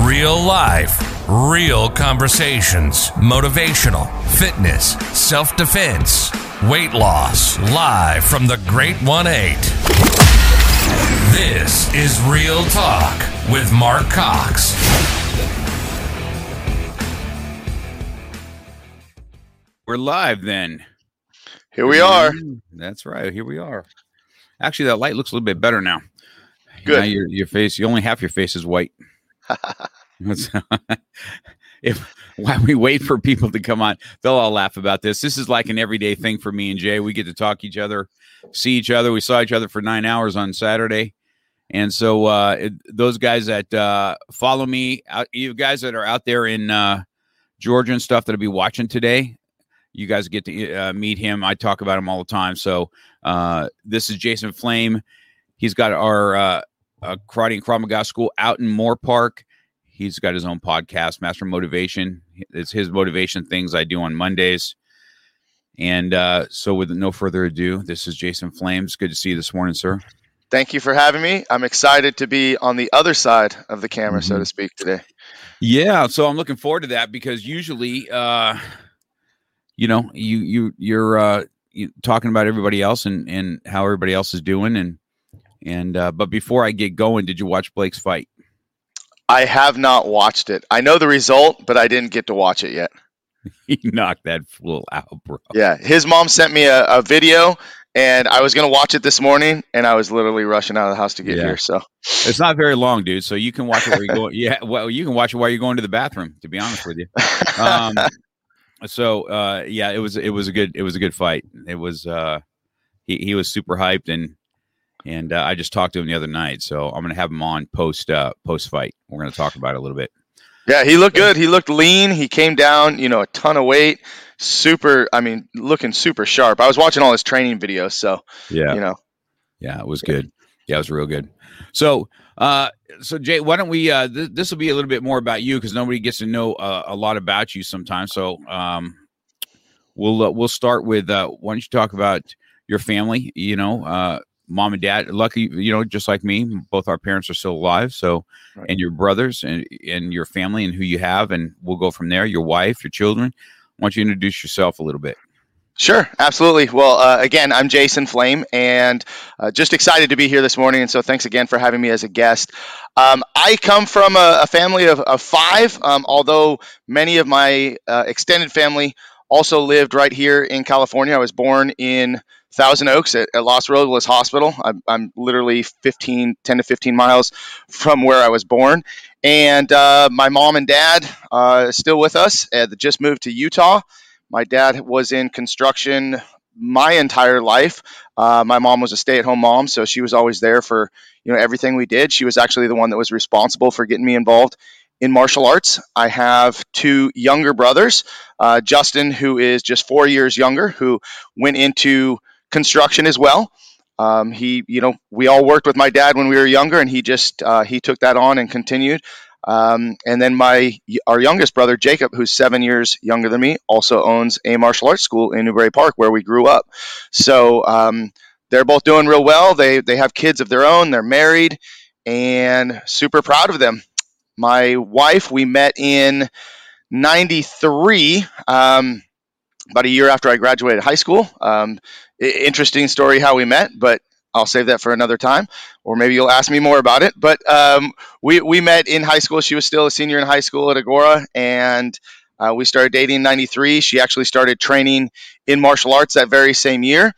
real life, real conversations, motivational, fitness, self defense, weight loss, live from the Great 1 8. This is Real Talk with Mark Cox. We're live then. Here we are. Mm-hmm. That's right. Here we are. Actually, that light looks a little bit better now. Good. Now your your face, you only half your face is white. if while we wait for people to come on, they'll all laugh about this. This is like an everyday thing for me and Jay. We get to talk each other, see each other. We saw each other for nine hours on Saturday. And so uh, it, those guys that uh, follow me, out, you guys that are out there in uh, Georgia and stuff that'll be watching today, you guys get to uh, meet him. I talk about him all the time. So uh, this is Jason Flame. He's got our uh, karate and Krav Maga school out in Moorpark. He's got his own podcast, Master Motivation. It's his motivation things I do on Mondays. And uh, so, with no further ado, this is Jason Flames. Good to see you this morning, sir. Thank you for having me. I'm excited to be on the other side of the camera, mm-hmm. so to speak, today. Yeah, so I'm looking forward to that because usually, uh, you know, you you you're uh, you, talking about everybody else and and how everybody else is doing, and and uh, but before I get going, did you watch Blake's fight? I have not watched it. I know the result, but I didn't get to watch it yet. he knocked that fool out, bro. Yeah, his mom sent me a, a video, and I was gonna watch it this morning, and I was literally rushing out of the house to get yeah. here. So it's not very long, dude. So you can watch it where you go. Yeah, well, you can watch it while you're going to the bathroom. To be honest with you, um, so uh, yeah, it was it was a good it was a good fight. It was uh, he he was super hyped and and uh, I just talked to him the other night, so I'm gonna have him on post uh, post fight. We're gonna talk about it a little bit. Yeah, he looked good. He looked lean. He came down, you know, a ton of weight. Super. I mean, looking super sharp. I was watching all his training videos, so yeah, you know, yeah, it was good. Yeah, it was real good. So, uh, so Jay, why don't we? Uh, th- this will be a little bit more about you because nobody gets to know uh, a lot about you sometimes. So, um, we'll uh, we'll start with uh, why don't you talk about your family? You know, uh, mom and dad lucky you know just like me both our parents are still alive so right. and your brothers and and your family and who you have and we'll go from there your wife your children why don't you introduce yourself a little bit Sure, absolutely. Well, uh, again, I'm Jason Flame, and uh, just excited to be here this morning. And so, thanks again for having me as a guest. Um, I come from a, a family of, of five, um, although many of my uh, extended family also lived right here in California. I was born in Thousand Oaks at, at Los Robles Hospital. I'm, I'm, literally 15, 10 to 15 miles from where I was born. And uh, my mom and dad uh, still with us. Just moved to Utah. My dad was in construction my entire life. Uh, my mom was a stay-at-home mom, so she was always there for you know everything we did. She was actually the one that was responsible for getting me involved in martial arts. I have two younger brothers, uh, Justin, who is just four years younger, who went into construction as well. Um, he, you know, we all worked with my dad when we were younger, and he just uh, he took that on and continued. Um, and then my our youngest brother Jacob, who's seven years younger than me, also owns a martial arts school in Newbury Park where we grew up. So um, they're both doing real well. They they have kids of their own. They're married, and super proud of them. My wife, we met in '93. Um, about a year after I graduated high school. Um, interesting story how we met, but I'll save that for another time, or maybe you'll ask me more about it. But um, we we met in high school. She was still a senior in high school at Agoura, and uh, we started dating in '93. She actually started training in martial arts that very same year,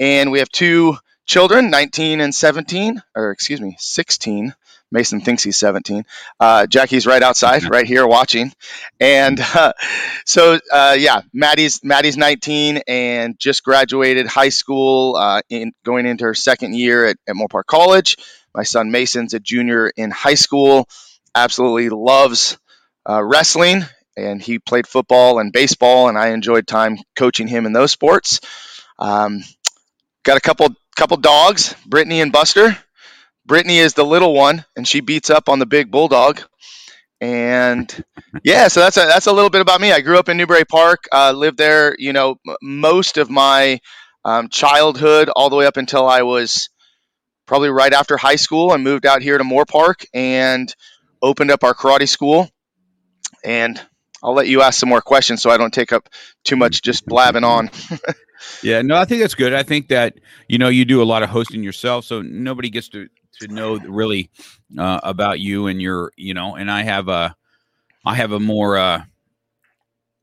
and we have two children, 19 and 17, or excuse me, 16. Mason thinks he's 17. Uh, Jackie's right outside, right here watching. And uh, so, uh, yeah, Maddie's Maddie's 19 and just graduated high school, uh, in going into her second year at, at Moorpark College. My son Mason's a junior in high school. absolutely loves uh, wrestling, and he played football and baseball, and I enjoyed time coaching him in those sports. Um, got a couple couple dogs, Brittany and Buster. Brittany is the little one, and she beats up on the big bulldog. And yeah, so that's a that's a little bit about me. I grew up in Newbury Park, uh, lived there, you know, most of my um, childhood, all the way up until I was probably right after high school. I moved out here to Moorpark and opened up our karate school. And I'll let you ask some more questions so I don't take up too much just blabbing on. Yeah, no, I think that's good. I think that you know you do a lot of hosting yourself, so nobody gets to to know really uh, about you and your you know. And I have a I have a more uh,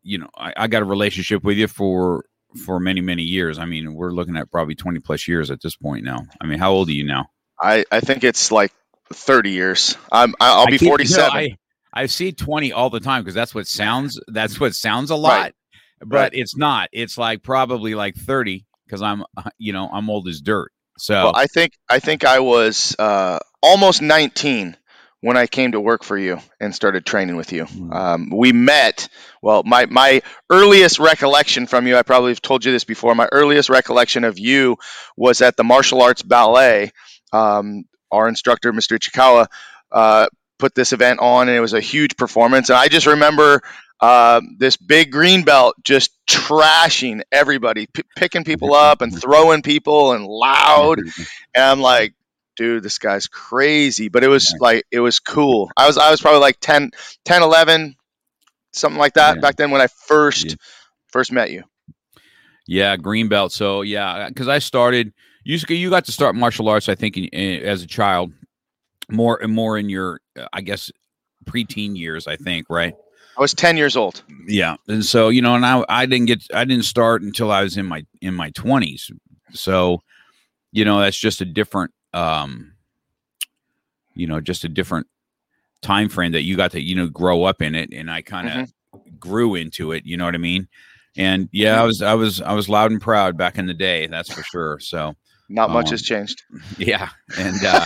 you know I, I got a relationship with you for for many many years. I mean, we're looking at probably twenty plus years at this point now. I mean, how old are you now? I, I think it's like 30 years. I'm, I- I'll be keep- 47. no, I, I see 20 all the time because that's what sounds that's what sounds a lot, Right. but Right. it's not. It's like probably like 30 because I'm uh, you know I'm old as dirt. So Well, I think I think I was uh, almost 19 when I came to work for you and started training with you. Mm. Um, we met. Well, my my earliest recollection from you, I probably have told you this before. My earliest recollection of you was at the martial arts ballet. Um, our instructor, Mr. Chikawa, uh, put this event on, and it was a huge performance. And I just remember uh, this big green belt just trashing everybody, p- picking people up and throwing people, and loud. And I'm like, dude, this guy's crazy. But it was like, it was cool. I was, I was probably like 10, 10 11, something like that Yeah. back then when I first, Yeah. first met you. Yeah, green belt. So yeah, because I started. You you got to start martial arts, I think, in, in, as a child, more and more in your, uh, I guess, preteen years. I think, right? I was 10 years old. Yeah, and so you know, and I I didn't get I didn't start until I was in my in my twenties. So, you know, that's just a different, um, you know, just a different time frame that you got to you know grow up in it, and I kind of grew into it. You know what I mean? And yeah, I was I was I was loud and proud back in the day. That's for sure. So Not much Um, has changed. yeah, and uh,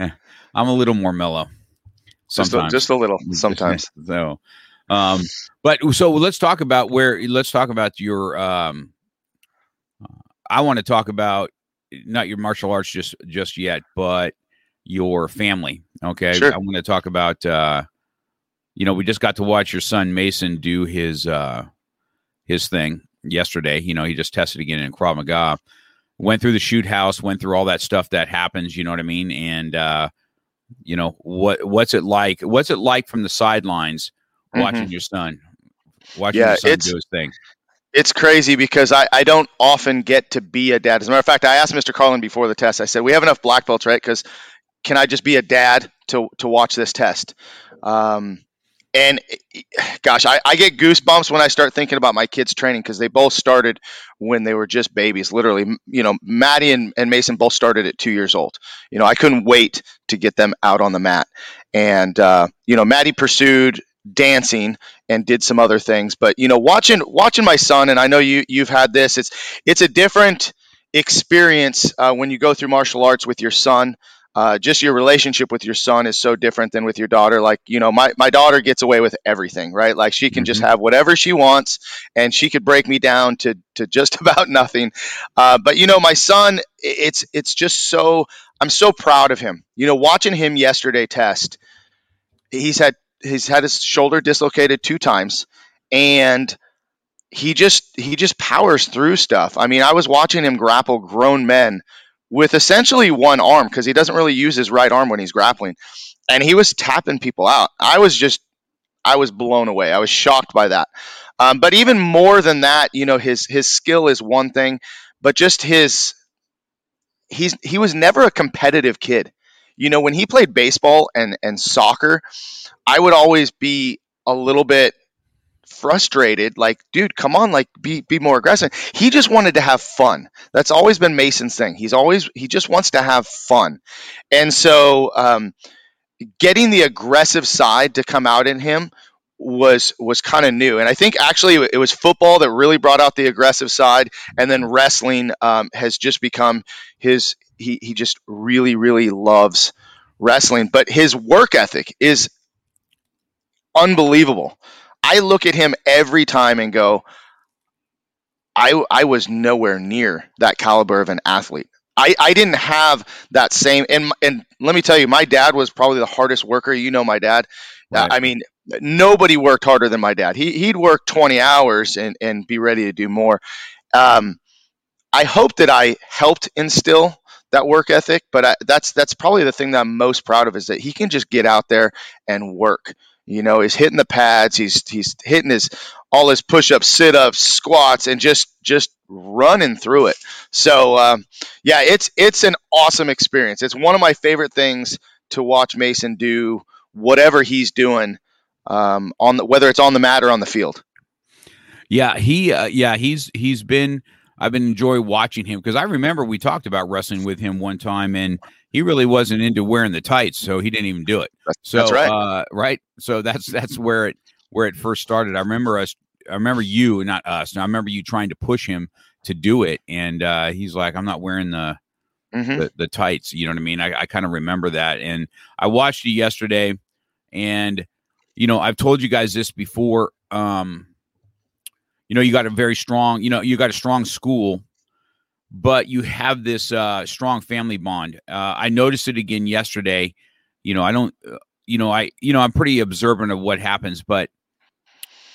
I'm a little more mellow. Just a, just a little sometimes. so, um, but so let's talk about where. Let's talk about your. Um, I want to talk about not your martial arts just just yet, but your family. Okay, Sure. I want to talk about. Uh, you know, we just got to watch your son Mason do his uh, his thing yesterday. You know, he just tested again in Krav Maga. Went through the shoot house, went through all that stuff that happens. You know what I mean? And uh, you know what what's it like? What's it like from the sidelines watching your son, watching Mm-hmm. Yeah, your son it's- do his thing? It's crazy because I, I don't often get to be a dad. As a matter of fact, I asked Mr. Carlin before the test. I said, "We have enough black belts, right? Because can I just be a dad to to watch this test?" Um, and gosh, I, I get goosebumps when I start thinking about my kids' training because they both started when they were just babies. Literally, you know, Maddie and, and Mason both started at two years old. You know, I couldn't wait to get them out on the mat. And uh, you know, Maddie pursued dancing and did some other things. But you know, watching watching my son, and I know you you've had this. It's it's a different experience uh, when you go through martial arts with your son. Uh, just your relationship with your son is so different than with your daughter. Like you know, my my daughter gets away with everything, right? Like she can just have whatever she wants, and she could break me down to to just about nothing. Uh, but you know, my son, it's it's just so I'm so proud of him. You know, watching him yesterday test, he's had he's had his shoulder dislocated two times and he just he just powers through stuff. I mean, I was watching him grapple grown men with essentially one arm because he doesn't really use his right arm when he's grappling. And he was tapping people out. I was just I was blown away. I was shocked by that. Um, but even more than that, you know, his his skill is one thing, but just his he's he was never a competitive kid. You know, when he played baseball and and soccer, I would always be a little bit frustrated like dude come on like be be more aggressive. He just wanted to have fun. That's always been mason's thing. He's always he just wants to have fun. And so um, getting the aggressive side to come out in him was was kind of new. And i think actually it was football that really brought out the aggressive side and then wrestling um, has just become his he, he just really really loves wrestling, but his work ethic is unbelievable. I look at him every time and go, I, I was nowhere near that caliber of an athlete. I, I didn't have that same and and let me tell you, my dad was probably the hardest worker. You know my dad. Right. I mean, nobody worked harder than my dad. He he'd work 20 hours and and be ready to do more. Um, I hope that I helped instill that work ethic, but I, that's that's probably the thing that I'm most proud of is that he can just get out there and work. You know, he's hitting the pads, he's he's hitting his all his push-ups, sit-ups, squats, and just just running through it. So um, yeah, it's it's an awesome experience. It's one of my favorite things to watch Mason do whatever he's doing um, on the, whether it's on the mat or on the field. Yeah, he uh, yeah he's he's been I've been enjoying watching him because I remember we talked about wrestling with him one time and he really wasn't into wearing the tights, so he didn't even do it. So that's right. Uh, right. So that's that's where it where it first started. I remember us. I remember you, not us. I remember you trying to push him to do it, and uh, he's like, "I'm not wearing the." Mm-hmm. The, the tights, you know what I mean? I, I kind of remember that. And I watched you yesterday, and you know, I've told you guys this before. Um, you know, you got a very strong, you know, you got a strong school but you have this uh, strong family bond. Uh, I noticed it again yesterday. You know, I don't, uh, you know, I, you know, I'm pretty observant of what happens, but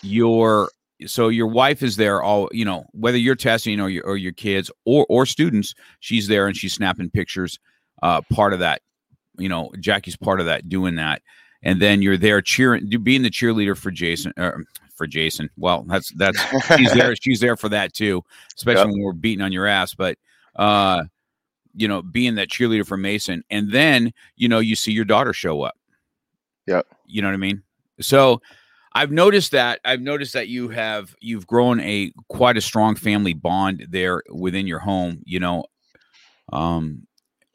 your, so your wife is there all, you know, whether you're testing or your, or your kids or, or students, she's there and she's snapping pictures. Uh, part of that, you know, Jackie's part of that, doing that. And then you're there cheering, being the cheerleader for Jason, er, for Jason. Well, that's that's she's there. She's there for that too, especially yep. when we're beating on your ass. But uh, you know, being that cheerleader for Mason, and then you know you see your daughter show up. Yeah, you know what I mean. So I've noticed that I've noticed that you have you've grown a quite a strong family bond there within your home. You know, um,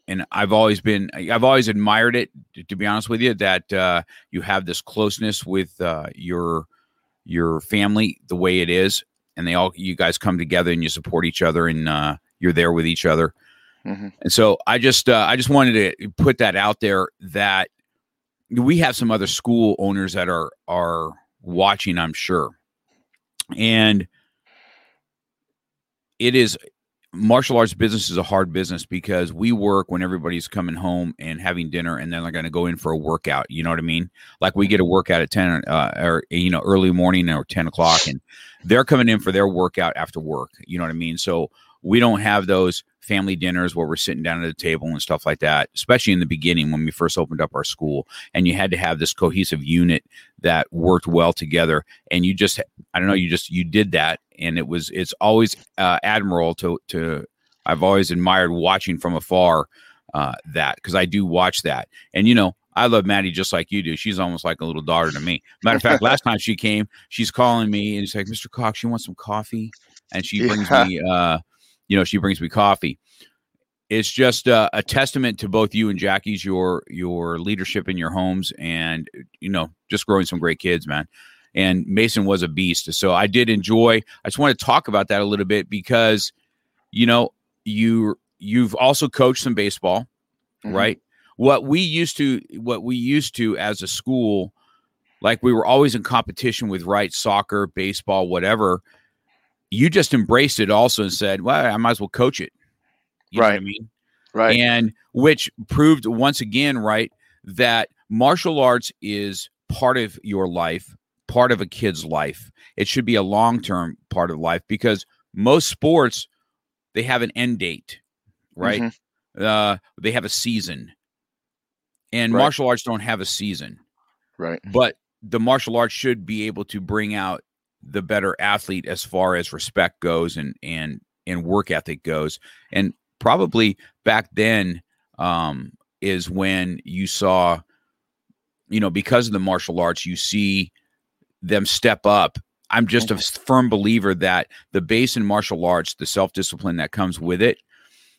and I've always been I've always admired it. To be honest with you, that uh, you have this closeness with uh, your your family the way it is, and they all you guys come together and you support each other and uh, you're there with each other. Mm-hmm. And so I just uh, I just wanted to put that out there that we have some other school owners that are are watching, I'm sure, and it is martial arts business is a hard business because we work when everybody's coming home and having dinner and then they're going to go in for a workout you know what i mean? Like we get a workout at 10 uh, or you know early morning or 10 o'clock and they're coming in for their workout after work you know what i mean? So we don't have those family dinners where we're sitting down at a table and stuff like that especially in the beginning when we first opened up our school and you had to have this cohesive unit that worked well together and you just i don't know you just you did that and it was it's always uh, admirable to to i've always admired watching from afar uh, that because i do watch that and you know I love Maddie just like you do. She's almost like a little daughter to me. Matter of fact, last time she came, she's calling me and she's like, Mr. Cox, you want some coffee? And she brings yeah. me uh, you know, she brings me coffee. It's just uh, a testament to both you and Jackie's your your leadership in your homes, and you know, just growing some great kids, man. And Mason was a beast, so I did enjoy. I just want to talk about that a little bit because, you know, you you've also coached some baseball, mm-hmm. right? What we used to, what we used to as a school, like we were always in competition with right soccer, baseball, whatever you just embraced it also and said, well, I might as well coach it. You right. I mean? Right. And which proved once again, right, that martial arts is part of your life, part of a kid's life. It should be a long term part of life because most sports, they have an end date, right? Mm-hmm. Uh, they have a season. And right. martial arts don't have a season. Right. But the martial arts should be able to bring out the better athlete as far as respect goes and and and work ethic goes. And probably back then um, is when you saw, you know, because of the martial arts, you see them step up. I'm just a mm-hmm. firm believer that the base in martial arts, the self discipline that comes with it.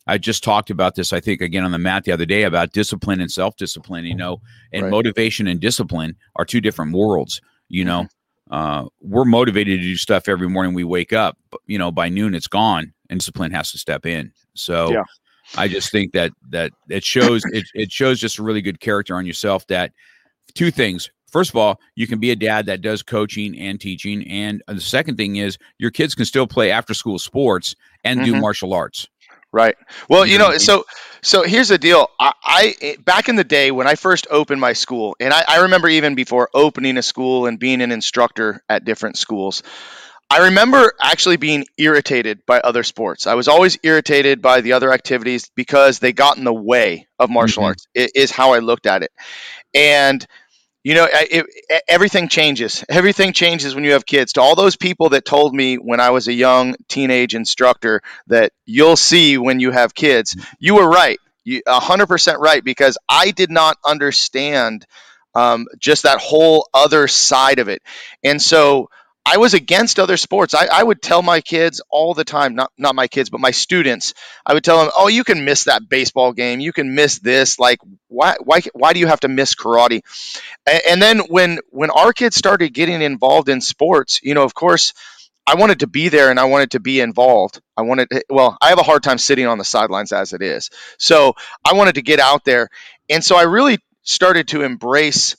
I just talked about this, I think, again on the mat the other day about discipline and self discipline, you know, and right. motivation and discipline are two different worlds, you know. Uh, we're motivated to do stuff every morning we wake up. But, you know, by noon it's gone, and discipline has to step in. So, yeah. I just think that that it shows it, it shows just a really good character on yourself. That two things. First of all, you can be a dad that does coaching and teaching, and the second thing is your kids can still play after school sports and mm-hmm. do martial arts. Right. Well, you know, so so here's the deal. I, I, back in the day when I first opened my school, and I, I remember even before opening a school and being an instructor at different schools, I remember actually being irritated by other sports. I was always irritated by the other activities because they got in the way of martial mm-hmm. arts. It is how I looked at it, and you know, it, everything changes. Everything changes when you have kids. To all those people that told me when I was a young teenage instructor that you'll see when you have kids, you were right. You 100% right because I did not understand um, just that whole other side of it. And so I was against other sports. I, I, would tell my kids all the time, not not my kids, but my students. I would tell them, "Oh, you can miss that baseball game. You can miss this. Like, why why why do you have to miss karate?" And, and then when when our kids started getting involved in sports, you know, of course, I wanted to be there and I wanted to be involved. I wanted, eh, well, I have a hard time sitting on the sidelines as it is. So I wanted to get out there, and so I really started to embrace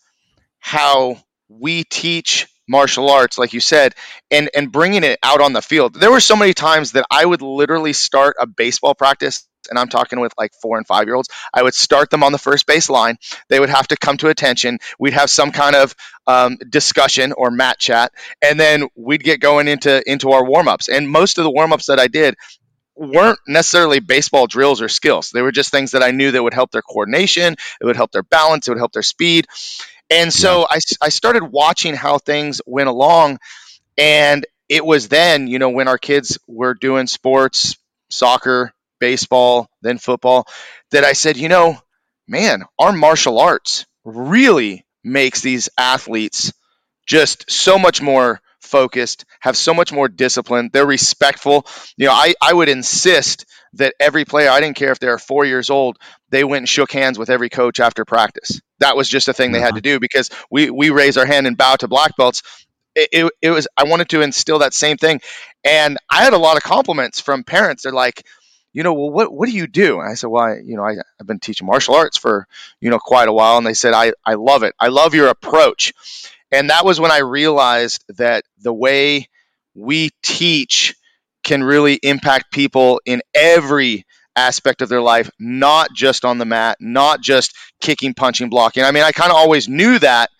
how we teach martial arts, like you said, and and bringing it out on the field. There were so many times that I would literally start a baseball practice and I'm talking with like four and five year olds, I would start them on the first base line. They would have to come to attention. We'd have some kind of um, discussion or mat chat, and then we'd get going into into our warm ups. And most of the warm ups that I did weren't necessarily baseball drills or skills. They were just things that I knew that would help their coordination, it would help their balance, it would help their speed. And so yeah. I, I started watching how things went along. And it was then, you know, when our kids were doing sports, soccer, baseball, then football, that I said, you know, man, our martial arts really makes these athletes just so much more focused, have so much more discipline. They're respectful. You know, I, I would insist that every player, I didn't care if they were four years old, they went and shook hands with every coach after practice. That was just a thing they had to uh-huh. do because we, we raise our hand and bow to black belts. It, it, it was, I wanted to instill that same thing. And I had a lot of compliments from parents. They're like, you know, well, what, what do you do? And I said, well, I, you know, I, I've been teaching martial arts for, you know, quite a while. And they said, I, I love it. I love your approach. And that was when I realized that the way we teach can really impact people in every aspect of their life, not just on the mat, not just kicking, punching, blocking. I mean, I kind of always knew that,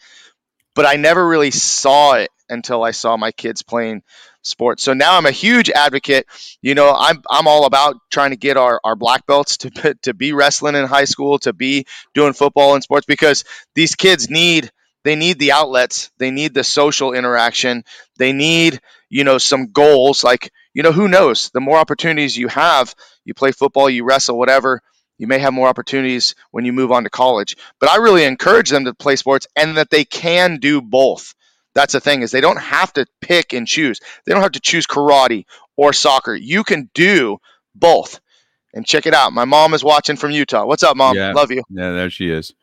but I never really saw it until I saw my kids playing sports. So now I'm a huge advocate. You know, I'm I'm all about trying to get our, our black belts to to be wrestling in high school, to be doing football and sports because these kids need they need the outlets, they need the social interaction, they need, you know, some goals like you know, who knows? The more opportunities you have, you play football, you wrestle, whatever, you may have more opportunities when you move on to college. But I really encourage them to play sports and that they can do both. That's the thing is they don't have to pick and choose. They don't have to choose karate or soccer. You can do both. And check it out. My mom is watching from Utah. What's up, mom? Yeah. Love you. Yeah, there she is.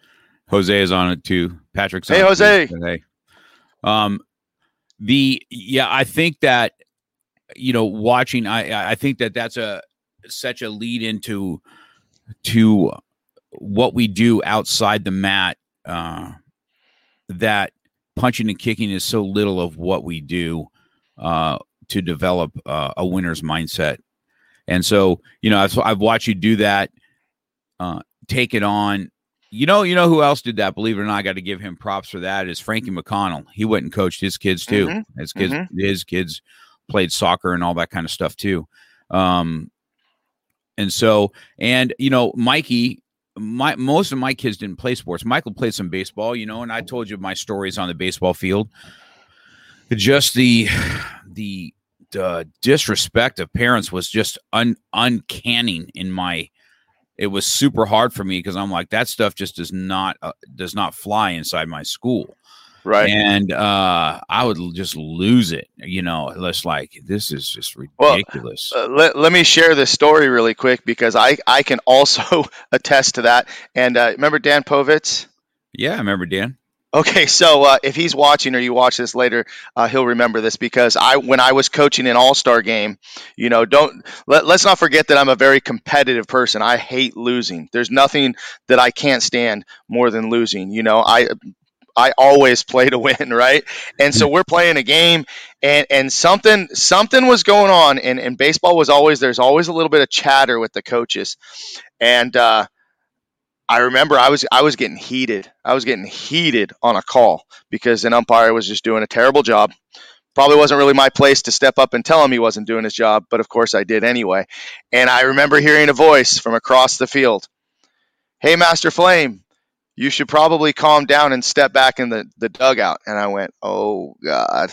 Jose is on it too. Patrick's Hey, Jose. Hey. Um the yeah, I think that you know, watching, I I think that that's a such a lead into to what we do outside the mat. Uh, that punching and kicking is so little of what we do uh, to develop uh, a winner's mindset. And so, you know, I've, I've watched you do that, uh, take it on. You know, you know who else did that? Believe it or not, I got to give him props for that. Is Frankie McConnell? He went and coached his kids too. Mm-hmm. His kids, mm-hmm. his kids played soccer and all that kind of stuff too. Um, and so, and you know, Mikey, my most of my kids didn't play sports. Michael played some baseball, you know, and I told you my stories on the baseball field. Just the the the disrespect of parents was just un, uncanny in my it was super hard for me because I'm like that stuff just does not uh, does not fly inside my school. Right. And uh, I would just lose it. You know, it's like, this is just ridiculous. Well, uh, let, let me share this story really quick because I, I can also attest to that. And uh, remember Dan Povitz? Yeah, I remember Dan. Okay, so uh, if he's watching or you watch this later, uh, he'll remember this because I, when I was coaching an All Star game, you know, don't let, let's not forget that I'm a very competitive person. I hate losing. There's nothing that I can't stand more than losing. You know, I I always play to win, right? And so we're playing a game, and and something something was going on, and and baseball was always there's always a little bit of chatter with the coaches, and. uh I remember I was I was getting heated. I was getting heated on a call because an umpire was just doing a terrible job. Probably wasn't really my place to step up and tell him he wasn't doing his job, but of course I did anyway. And I remember hearing a voice from across the field. Hey, Master Flame, you should probably calm down and step back in the, the dugout. And I went, oh God.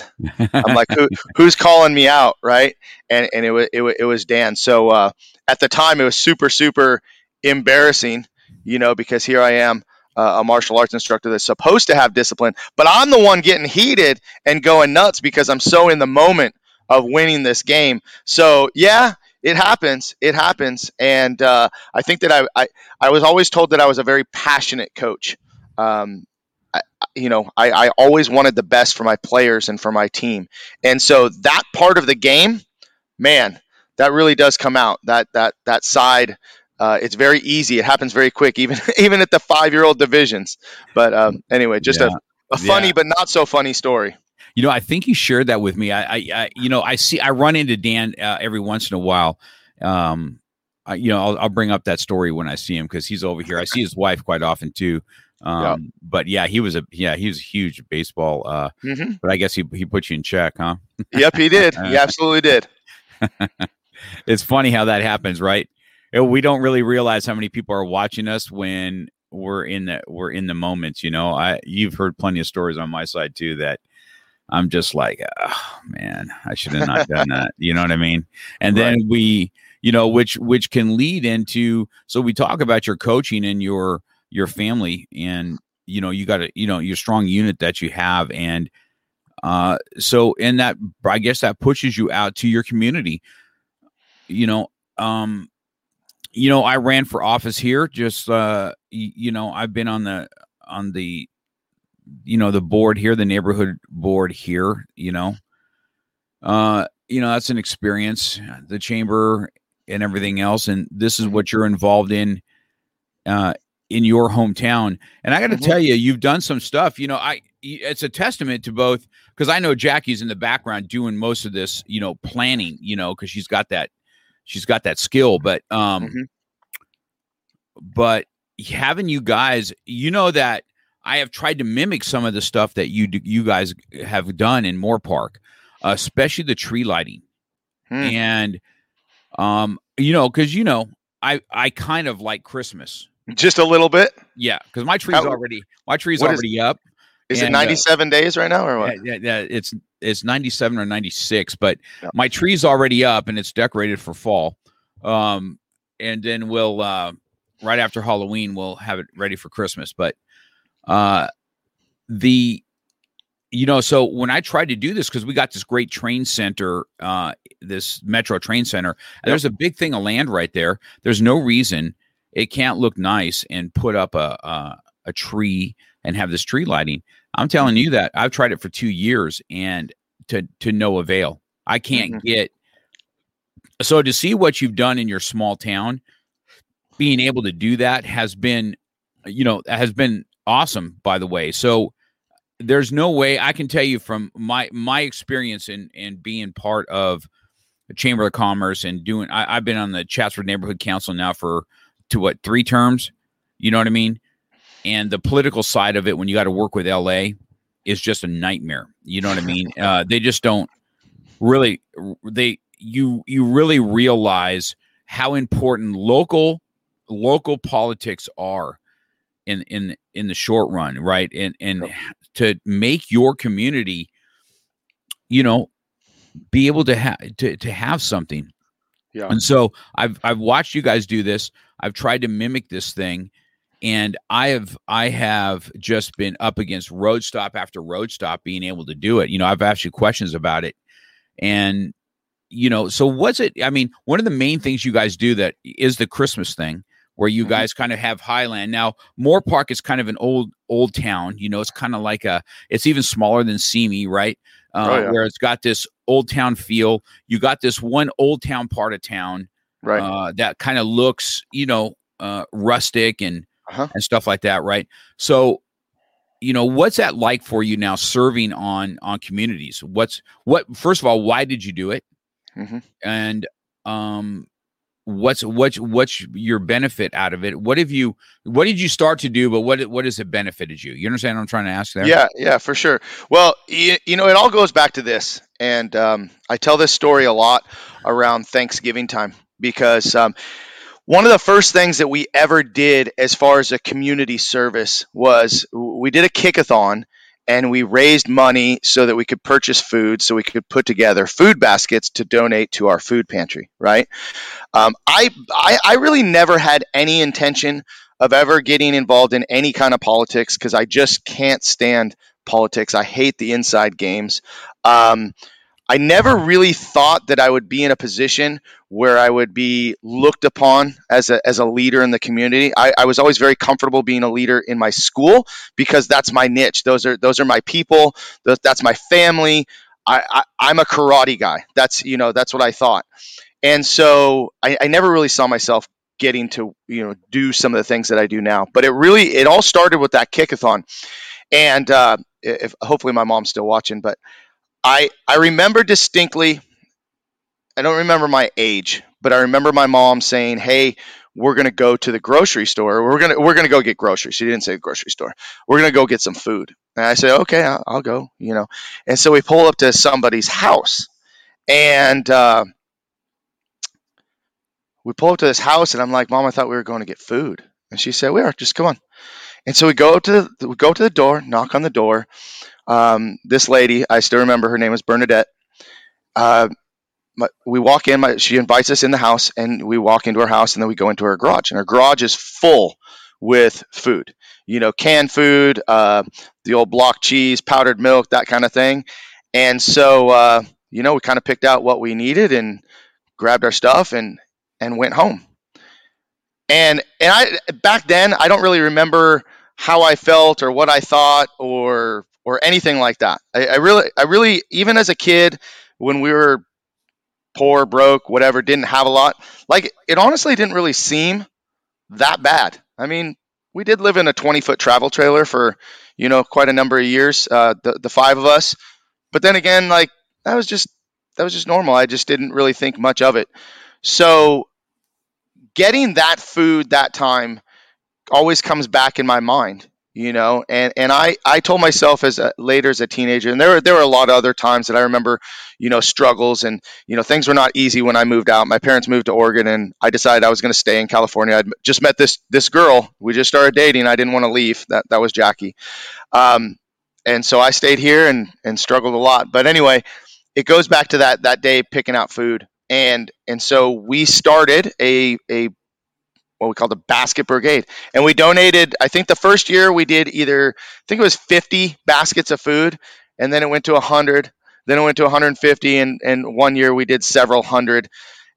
I'm like, Who, who's calling me out, right? And and it was it, it was Dan. So uh, at the time, it was super super embarrassing you know, because here I am, uh, a martial arts instructor that's supposed to have discipline, but I'm the one getting heated and going nuts because I'm so in the moment of winning this game. So, yeah, it happens. It happens. And uh, I think that I, I, I, was always told that I was a very passionate coach. Um, I, you know, I, I always wanted the best for my players and for my team. And so that part of the game, man, that really does come out. That that that side uh, it's very easy. It happens very quick, even even at the five year old divisions. But um, anyway, just yeah. a, a funny yeah. but not so funny story. You know, I think you shared that with me. I, I, I you know, I see, I run into Dan uh, every once in a while. Um, I, you know, I'll, I'll, bring up that story when I see him because he's over here. I see his wife quite often too. Um, yeah. but yeah, he was a yeah, he was a huge baseball. Uh, mm-hmm. but I guess he he put you in check, huh? yep, he did. He absolutely did. it's funny how that happens, right? We don't really realize how many people are watching us when we're in the we're in the moments. You know, I you've heard plenty of stories on my side too that I'm just like, oh man, I should have not done that. You know what I mean? And right. then we, you know, which which can lead into so we talk about your coaching and your your family and you know you got to you know your strong unit that you have and uh so in that i guess that pushes you out to your community you know um you know, I ran for office here. Just uh, you know, I've been on the on the you know the board here, the neighborhood board here. You know, uh, you know that's an experience. The chamber and everything else, and this is what you're involved in. Uh, in your hometown. And I got to mm-hmm. tell you, you've done some stuff. You know, I it's a testament to both because I know Jackie's in the background doing most of this, you know, planning, you know, because she's got that she's got that skill. But um, mm-hmm. but having you guys, you know that I have tried to mimic some of the stuff that you you guys have done in Moorpark, uh, especially the tree lighting, hmm. and um, you know, because you know, I I kind of like Christmas. Just a little bit. Yeah, because my tree's How, already my tree's already is, up. Is and, it 97 uh, days right now or what? Yeah, yeah, it's it's 97 or 96, but yeah. my tree's already up and it's decorated for fall. Um, and then we'll uh, right after Halloween we'll have it ready for Christmas. But uh, the you know, so when I tried to do this because we got this great train center, uh, this metro train center, yep. there's a big thing of land right there. There's no reason it can't look nice and put up a, a, a tree and have this tree lighting. I'm telling you that I've tried it for two years and to to no avail. I can't mm-hmm. get so to see what you've done in your small town, being able to do that has been, you know, has been awesome. By the way, so there's no way I can tell you from my my experience in in being part of the Chamber of Commerce and doing. I, I've been on the Chatsworth Neighborhood Council now for to what three terms. You know what I mean? And the political side of it when you got to work with LA is just a nightmare. You know what I mean? Uh, they just don't really they you you really realize how important local local politics are in in in the short run, right? And and to make your community, you know, be able to have to to have something. Yeah. And so I've I've watched you guys do this. I've tried to mimic this thing and I have I have just been up against road stop after road stop being able to do it. You know, I've asked you questions about it, and you know, so what's it? I mean, one of the main things you guys do that is the Christmas thing, where you Mhm. guys kind of have Highland. Now, Moorpark is kind of an old old town. You know, it's kind of like a. It's even smaller than Simi, right? Uh, Oh, yeah. Where it's got this old town feel. You got this one old town part of town Right. uh, that kind of looks, you know, uh, rustic and Uh-huh. and stuff like that, right? So, you know, what's that like for you now, serving on on communities? What's what? First of all, why did you do it? Mhm. And um, what's what's what's your benefit out of it? What have you? What did you start to do? But what what has it benefited you? You understand what I'm trying to ask there? Yeah, yeah, for sure. Well, you, you know, it all goes back to this, and um, I tell this story a lot around Thanksgiving time because um, one of the first things that we ever did as far as a community service was we did a kickathon and we raised money so that we could purchase food so we could put together food baskets to donate to our food pantry right? Um, I, I i really never had any intention of ever getting involved in any kind of politics because i just can't stand politics. I hate the inside games. Um, i never really thought that i would be in a position where I would be looked upon as a, as a leader in the community. I, I was always very comfortable being a leader in my school because that's my niche. Those are those are my people. That's my family. I, I, I'm a karate guy. That's you know that's what I thought. And so I, I never really saw myself getting to you know do some of the things that I do now. But it really it all started with that kickathon, and uh, if hopefully my mom's still watching, but I I remember distinctly I don't remember my age, but I remember my mom saying, "Hey, we're gonna go to the grocery store. We're gonna we're gonna go get groceries." She didn't say grocery store. We're gonna go get some food. And I said, "Okay, I'll, I'll go." You know. And so we pull up to somebody's house, and uh, we pull up to this house, and I'm like, "Mom, I thought we were going to get food." And she said, "We are. Just come on." And so we go to the, we go to the door, knock on the door. Um, this lady, I still remember her name was Bernadette. Uh, my, we walk in. My, she invites us in the house, and we walk into her house, and then we go into her garage, and her garage is full with food. You know, canned food, uh, the old block cheese, powdered milk, that kind of thing. And so, uh, you know, we kind of picked out what we needed and grabbed our stuff and and went home. And and I back then I don't really remember how I felt or what I thought or or anything like that. I, I really I really even as a kid when we were poor, broke, whatever, didn't have a lot. Like it honestly didn't really seem that bad. I mean, we did live in a 20 foot travel trailer for, you know, quite a number of years, uh, the, the five of us. But then again, like that was just, that was just normal. I just didn't really think much of it. So getting that food that time always comes back in my mind you know and and i i told myself as a, later as a teenager and there were there were a lot of other times that i remember you know struggles and you know things were not easy when i moved out. My parents moved to oregon and i decided i was going to stay in california. I'd just met this this girl. We just started dating. I didn't want to leave. That that was jackie. Um and so i stayed here and and struggled a lot. But anyway it goes back to that that day picking out food. And and so we started a a what we called a basket brigade. And we donated i think the first year we did either i think it was 50 baskets of food and then it went to 100 then it went to 150 and and one year we did several hundred.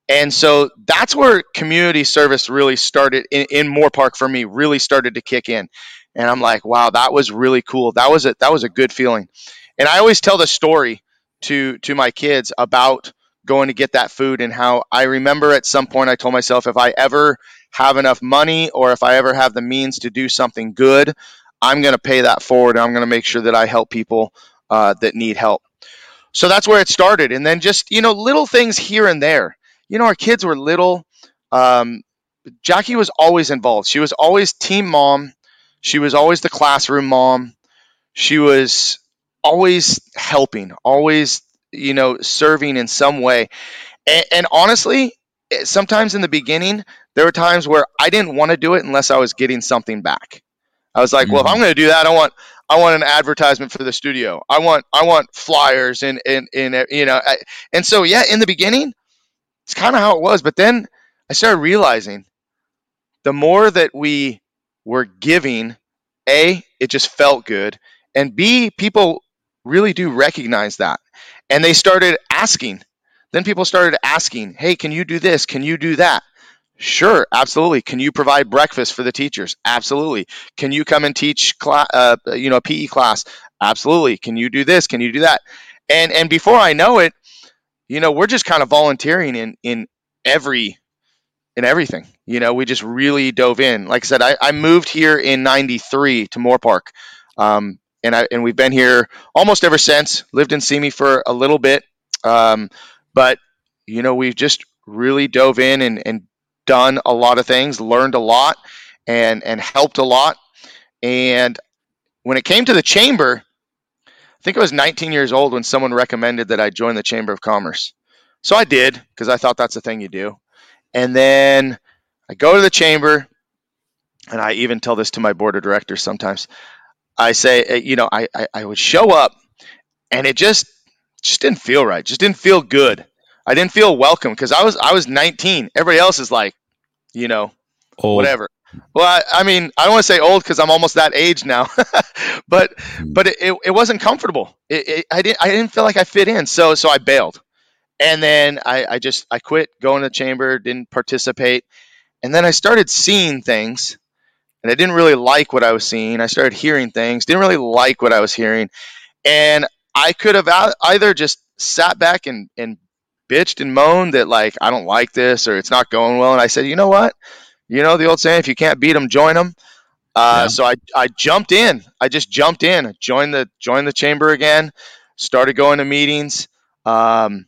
And so that's where community service really started in, in moorpark for me really started to kick in. And i'm like wow that was really cool. That was a that was a good feeling. And i always tell the story to to my kids about going to get that food and how i remember at some point i told myself if i ever have enough money or if I ever have the means to do something good, I'm going to pay that forward. And I'm going to make sure that I help people uh, that need help. So that's where it started. And then just, you know, little things here and there. You know, our kids were little. Um, Jackie was always involved. She was always team mom. She was always the classroom mom. She was always helping, always, you know, serving in some way. And, and honestly, eh, sometimes in the beginning, there were times where I didn't want to do it unless I was getting something back. I was like, well, if I'm mm-hmm. going to do that, I want I want an advertisement for the studio. I want I want flyers and and and eh, you know, I, and so yeah, in the beginning, it's kind of how it was. But then I started realizing the more that we were giving, a it just felt good, and b people really do recognize that, and they started asking. Then people started asking, "Hey, can you do this? Can you do that?" Sure, absolutely. Can you provide breakfast for the teachers? Absolutely. Can you come and teach class, uh, you know, PE class? Absolutely. Can you do this? Can you do that? And and before I know it, you know, we're just kind of volunteering in in every in everything. You know, we just really dove in. Like I said, I, I moved here in '93 to Moorpark, um, and I and we've been here almost ever since. Lived in Simi for a little bit, um, but you know, we've just really dove in and, and done a lot of things, learned a lot, and and helped a lot. And when it came to the chamber, I think I was 19 years old when someone recommended that I join the Chamber of Commerce. So I did because I thought that's the thing you do. And then I go to the chamber, and I even tell this to my board of directors sometimes. I say, eh, you know, I, I, I would show up, and it just just didn't feel right. Just didn't feel good. I didn't feel welcome because I was I was 19. Everybody else is like, you know, Old. whatever. Well, I, I mean, I don't want to say old because I'm almost that age now, but but it, it, it wasn't comfortable. It, it, I didn't I didn't feel like I fit in, so so I bailed, and then I, I just I quit going to the chamber, didn't participate, and then I started seeing things, and I didn't really like what I was seeing. I started hearing things, didn't really like what I was hearing, and I could have either just sat back and and bitched and moaned that like I don't like this or it's not going well, and I said, you know what, you know the old saying, if you can't beat them, join them. Uh, Yeah. So I, I jumped in. I just jumped in, joined the joined the chamber again, started going to meetings, um,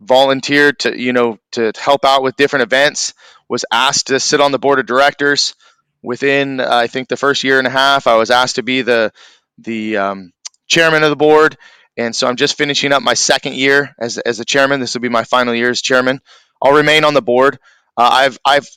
volunteered to you know to help out with different events. Was asked to sit on the board of directors. Within I think the first year and a half, I was asked to be the the um, chairman of the board, and so I'm just finishing up my second year as as the chairman. This will be my final year as chairman. I'll remain on the board. Uh, I've I've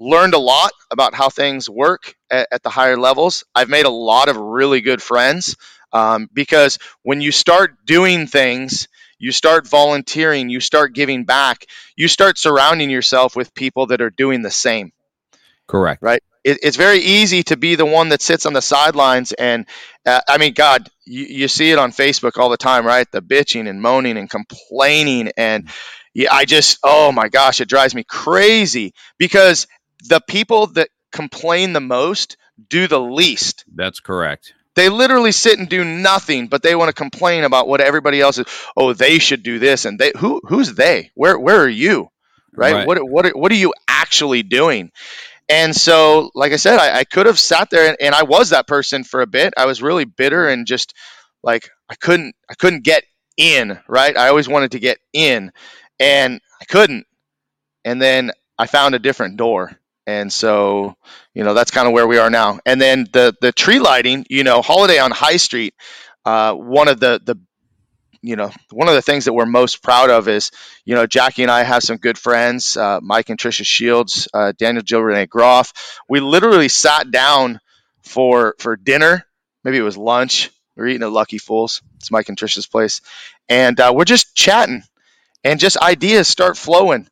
learned a lot about how things work at, at the higher levels. I've made a lot of really good friends um, because when you start doing things, you start volunteering, you start giving back, you start surrounding yourself with people that are doing the same Correct. right? It, it's very easy to be the one that sits on the sidelines, and uh, I mean, God, you, you see it on Facebook all the time, right? The bitching and moaning and complaining, and yeah, I just, oh my gosh, it drives me crazy because the people that complain the most do the least. That's correct. They literally sit and do nothing, but they want to complain about what everybody else is. Oh, they should do this, and they who who's they? Where where are you? Right? Right. What what what are you actually doing? And so, like I said, I, I could have sat there and, and I was that person for a bit. I was really bitter and just like I couldn't I couldn't get in, right? I always wanted to get in and I couldn't. And then I found a different door. And so, you know, that's kind of where we are now. And then the the tree lighting, you know, holiday on High Street, uh, one of the the you know one of the things that we're most proud of is you know Jackie and I have some good friends, uh, Mike and Trisha Shields, uh, Daniel Jill Renee Groff. We literally sat down for for dinner. Maybe it was lunch. We're eating at Lucky Fools. It's Mike and Trisha's place, and uh, we're just chatting, and just ideas start flowing.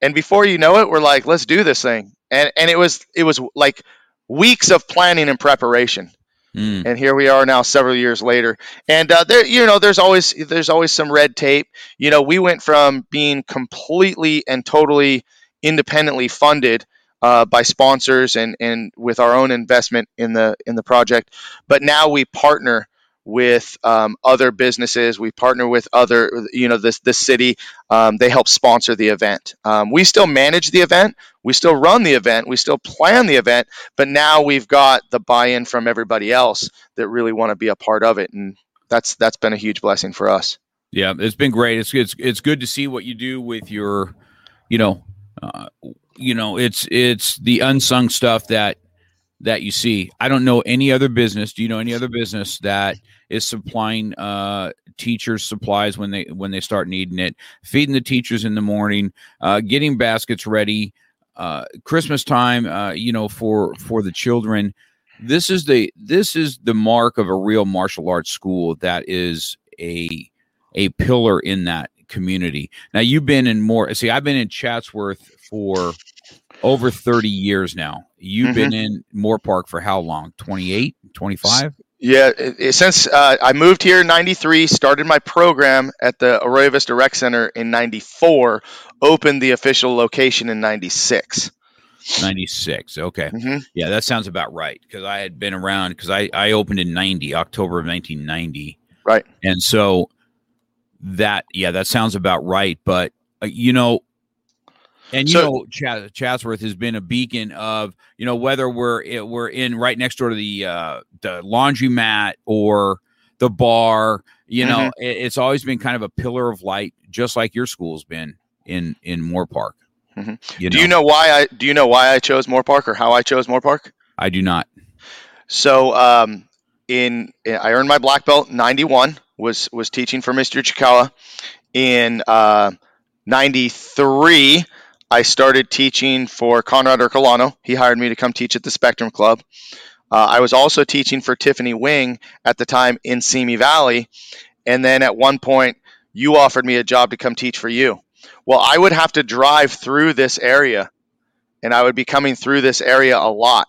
And before you know it, we're like, let's do this thing. And and it was it was like weeks of planning and preparation Mm. and here we are now several years later and uh, there you know there's always there's always some red tape you know we went from being completely and totally independently funded uh, by sponsors and and with our own investment in the in the project but now we partner with um, other businesses. We partner with other you know this this city. Um, they help sponsor the event. Um, we still manage the event. We still run the event. We still plan the event. But now we've got the buy-in from everybody else that really want to be a part of it. And that's that's been a huge blessing for us. Yeah, it's been great. It's it's it's good to see what you do with your, you know, uh, you know, it's it's the unsung stuff that that you see. I don't know any other business. Do you know any other business that is supplying uh, teachers supplies when they when they start needing it, feeding the teachers in the morning, uh, getting baskets ready, uh, Christmas time, uh, you know, for for the children. This is the this is the mark of a real martial arts school that is a a pillar in that community. Now you've been in more see I've been in Chatsworth for over 30 years now. You've been in Moorpark for how long? 28, 25? Yeah, since uh, I moved here in '93, started my program at the Arroyo Vista Rec Center in '94, opened the official location in '96. 96 okay Mhm. yeah that sounds about right because i had been around because I, I opened in 90 october of 1990 Right. and so that yeah that sounds about right but uh, you know and you So- know Ch- chatsworth has been a beacon of you know whether we're i- we're in right next door to the uh the laundromat or the bar you know Mm-hmm. it, it's always been kind of a pillar of light just like your school's been in in moorpark Mhm. you Do you know why I do you know why I chose Moorpark or how I chose Moorpark? i do not So um, in I earned my black belt '91. Was was teaching for Mr. Chikawa. In uh, '93, I started teaching for Conrad Ercolano. He hired me to come teach at the Spectrum Club. Uh, I was also teaching for Tiffany Wing at the time in Simi Valley, and then at one point, you offered me a job to come teach for you. Well, I would have to drive through this area, and I would be coming through this area a lot.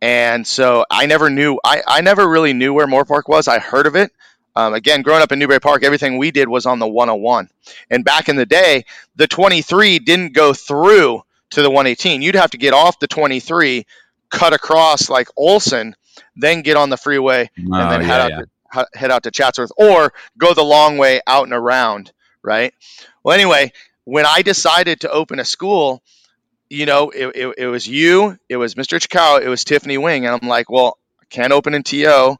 And so I never knew, I, I never really knew where Moorpark was. I heard of it. Um, again, growing up in Newbury Park, everything we did was on the 101. And back in the day, the 23 didn't go through to the 118. You'd have to get off the 23, cut across like Olsen, then get on the freeway and then Oh, head yeah, out yeah. to head out to Chatsworth, or go the long way out and around. Right. Well, anyway, when I decided to open a school, you know, it, it, it was you, it was Mr. Chikao, it was Tiffany Wing, and I'm like, well, I can't open in TO.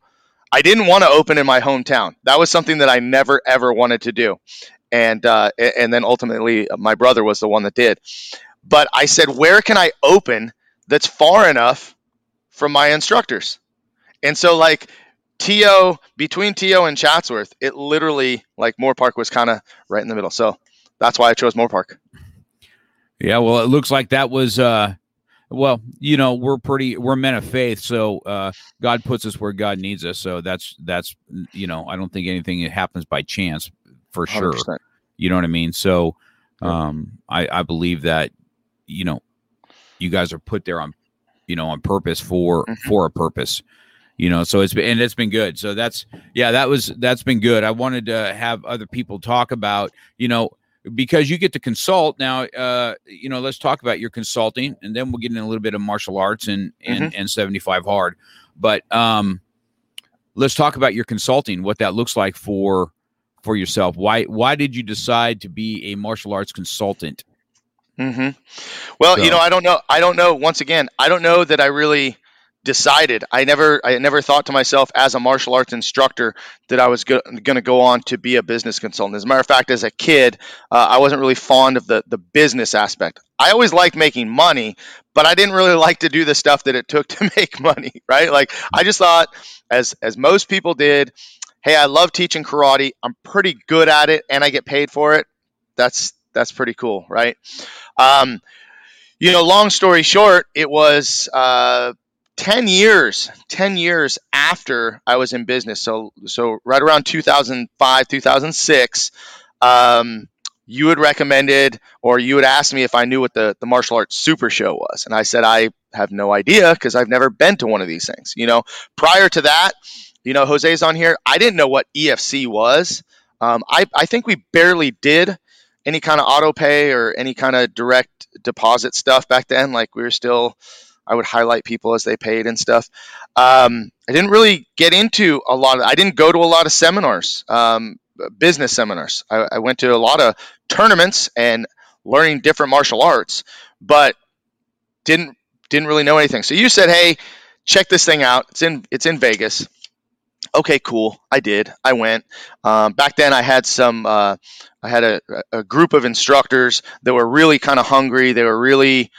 I didn't want to open in my hometown. That was something that I never ever wanted to do, and uh, and then ultimately uh, my brother was the one that did. But I said, where can I open that's far enough from my instructors? And so like TO between TO and Chatsworth, it literally like Moorpark was kind of right in the middle. So that's why I chose Moorpark. Yeah, well, it looks like that was uh well, you know, we're pretty we're men of faith, so uh God puts us where God needs us. So that's that's you know, I don't think anything happens by chance for sure. 100%. You know what I mean? So um I I believe that you know, you guys are put there on you know, on purpose for Mhm. for a purpose. You know, so it's been and it's been good. So that's yeah, that was that's been good. I wanted to have other people talk about, you know, because you get to consult now uh you know let's talk about your consulting and then we'll get in a little bit of martial arts and and, and 75 hard but um let's talk about your consulting what that looks like for for yourself why why did you decide to be a martial arts consultant mm-hmm. Well, you know, I don't know. I don't know. Once again, I don't know that I really decided. I never, I never thought to myself as a martial arts instructor that I was go- going to go on to be a business consultant. As a matter of fact, as a kid, uh, I wasn't really fond of the the business aspect. I always liked making money, but I didn't really like to do the stuff that it took to make money. Right? Like I just thought, as as most people did, hey, I love teaching karate. I'm pretty good at it, and I get paid for it. That's that's pretty cool, right? Um, you know, long story short, it was uh, ten years, ten years after I was in business. So, so right around 2005, 2006, um, you had recommended, or you had asked me if I knew what the the martial arts super show was, and I said I have no idea because I've never been to one of these things. You know, prior to that, you know, Jose's on here. I didn't know what EFC was. Um, I I think we barely did any kind of auto pay or any kind of direct deposit stuff back then. Like we were still, I would highlight people as they paid and stuff. Um, I didn't really get into a lot of. I didn't go to a lot of seminars, um, business seminars. I, I went to a lot of tournaments and learning different martial arts, but didn't didn't really know anything. So you said, "Hey, check this thing out. It's in it's in Vegas." Okay, cool. I did. I went. Um, back then, I had some. Uh, I had a, a group of instructors that were really kind of hungry. They were really,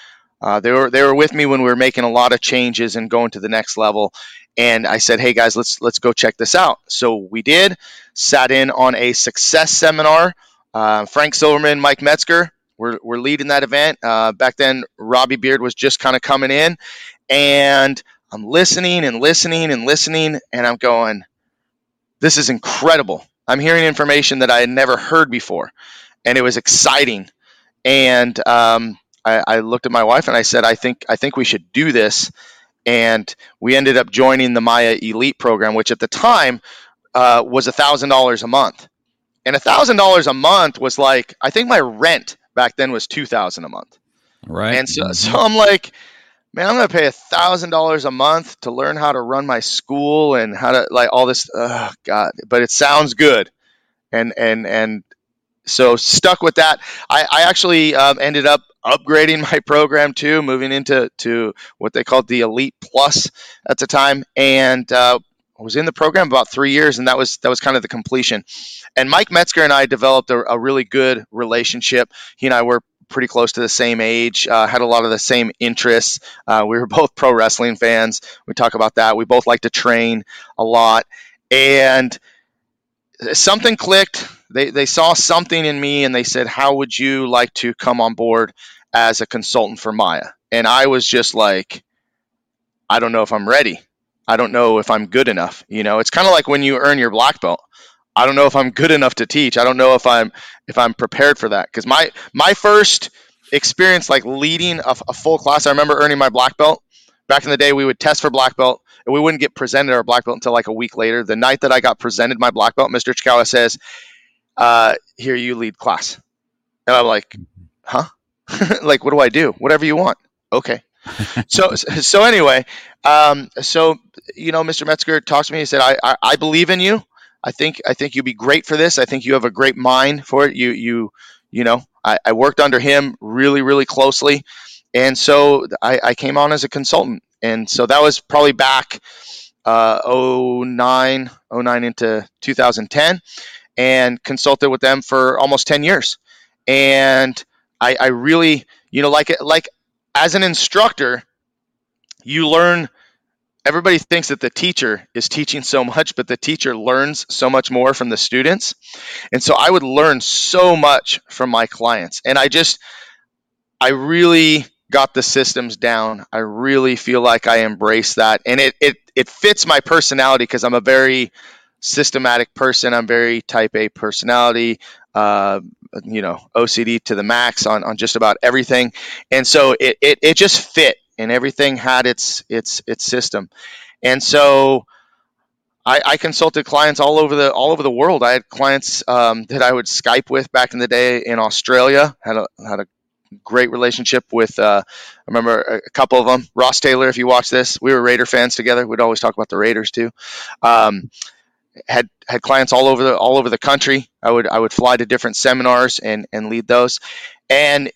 uh, they were they were with me when we were making a lot of changes and going to the next level. And I said, "Hey guys, let's let's go check this out." So we did. Sat in on a success seminar. Uh, Frank Silverman, Mike Metzger were, were leading that event. Uh, back then, Robbie Beard was just kind of coming in, and I'm listening and listening and listening, and I'm going, "This is incredible." I'm hearing information that I had never heard before, and it was exciting. And um, I, I looked at my wife and I said, "I think I think we should do this." and we ended up joining the MAIA Elite program, which at the time uh, was a thousand dollars a month, and a thousand dollars a month was like I think my rent back then was two thousand a month. Right. And so, so I'm like, man, I'm gonna pay a thousand dollars a month to learn how to run my school and how to like all this. Oh God, but it sounds good, and and and so stuck with that. I, I actually um, ended up upgrading my program too, moving into to what they called the Elite Plus at the time, and uh, was in the program about three years, and that was that was kind of the completion. And Mike Metzger and I developed a, a really good relationship. He and I were pretty close to the same age, uh, had a lot of the same interests. Uh, we were both pro wrestling fans. We talk about that. We both like to train a lot, and something clicked. They they saw something in me, and they said, "How would you like to come on board as a consultant for MAIA?" And I was just like, "I don't know if I'm ready." I don't know if I'm good enough. You know, it's kind of like when you earn your black belt. I don't know if I'm good enough to teach. I don't know if I'm if I'm prepared for that because my my first experience like leading a, a, full class. I remember earning my black belt back in the day. We would test for black belt and we wouldn't get presented our black belt until like a week later. The night that I got presented my black belt, Mr. Chikawa says, uh, "Here, you lead class," and I'm like, "Huh? like, what do I do? Whatever you want." Okay. so so anyway, um, so you know, Mr. Metzger talks to me. He said, I, I, I believe in you. I think I think you'd be great for this. I think you have a great mind for it. You you you know, I, I worked under him really really closely, and so I, I came on as a consultant, and so that was probably back uh, 09, 09 into 2010, and consulted with them for almost 10 years, and I, I really you know like it, like as an instructor, you learn. Everybody thinks that the teacher is teaching so much, but the teacher learns so much more from the students. And so I would learn so much from my clients. And I just, I really got the systems down. I really feel like I embrace that. And it, it, it fits my personality because I'm a very systematic person. I'm very type A personality. Uh, you know OCD to the max on, on just about everything, and so it, it, it just fit, and everything had its its its system, and so I, I consulted clients all over the all over the world. I had clients um, that I would Skype with back in the day in Australia. had a had a great relationship with uh, I remember a couple of them. Ross Taylor, if you watch this, we were Raider fans together. We'd always talk about the Raiders too. Um, had had clients all over the all over the country. I would I would fly to different seminars and and lead those, and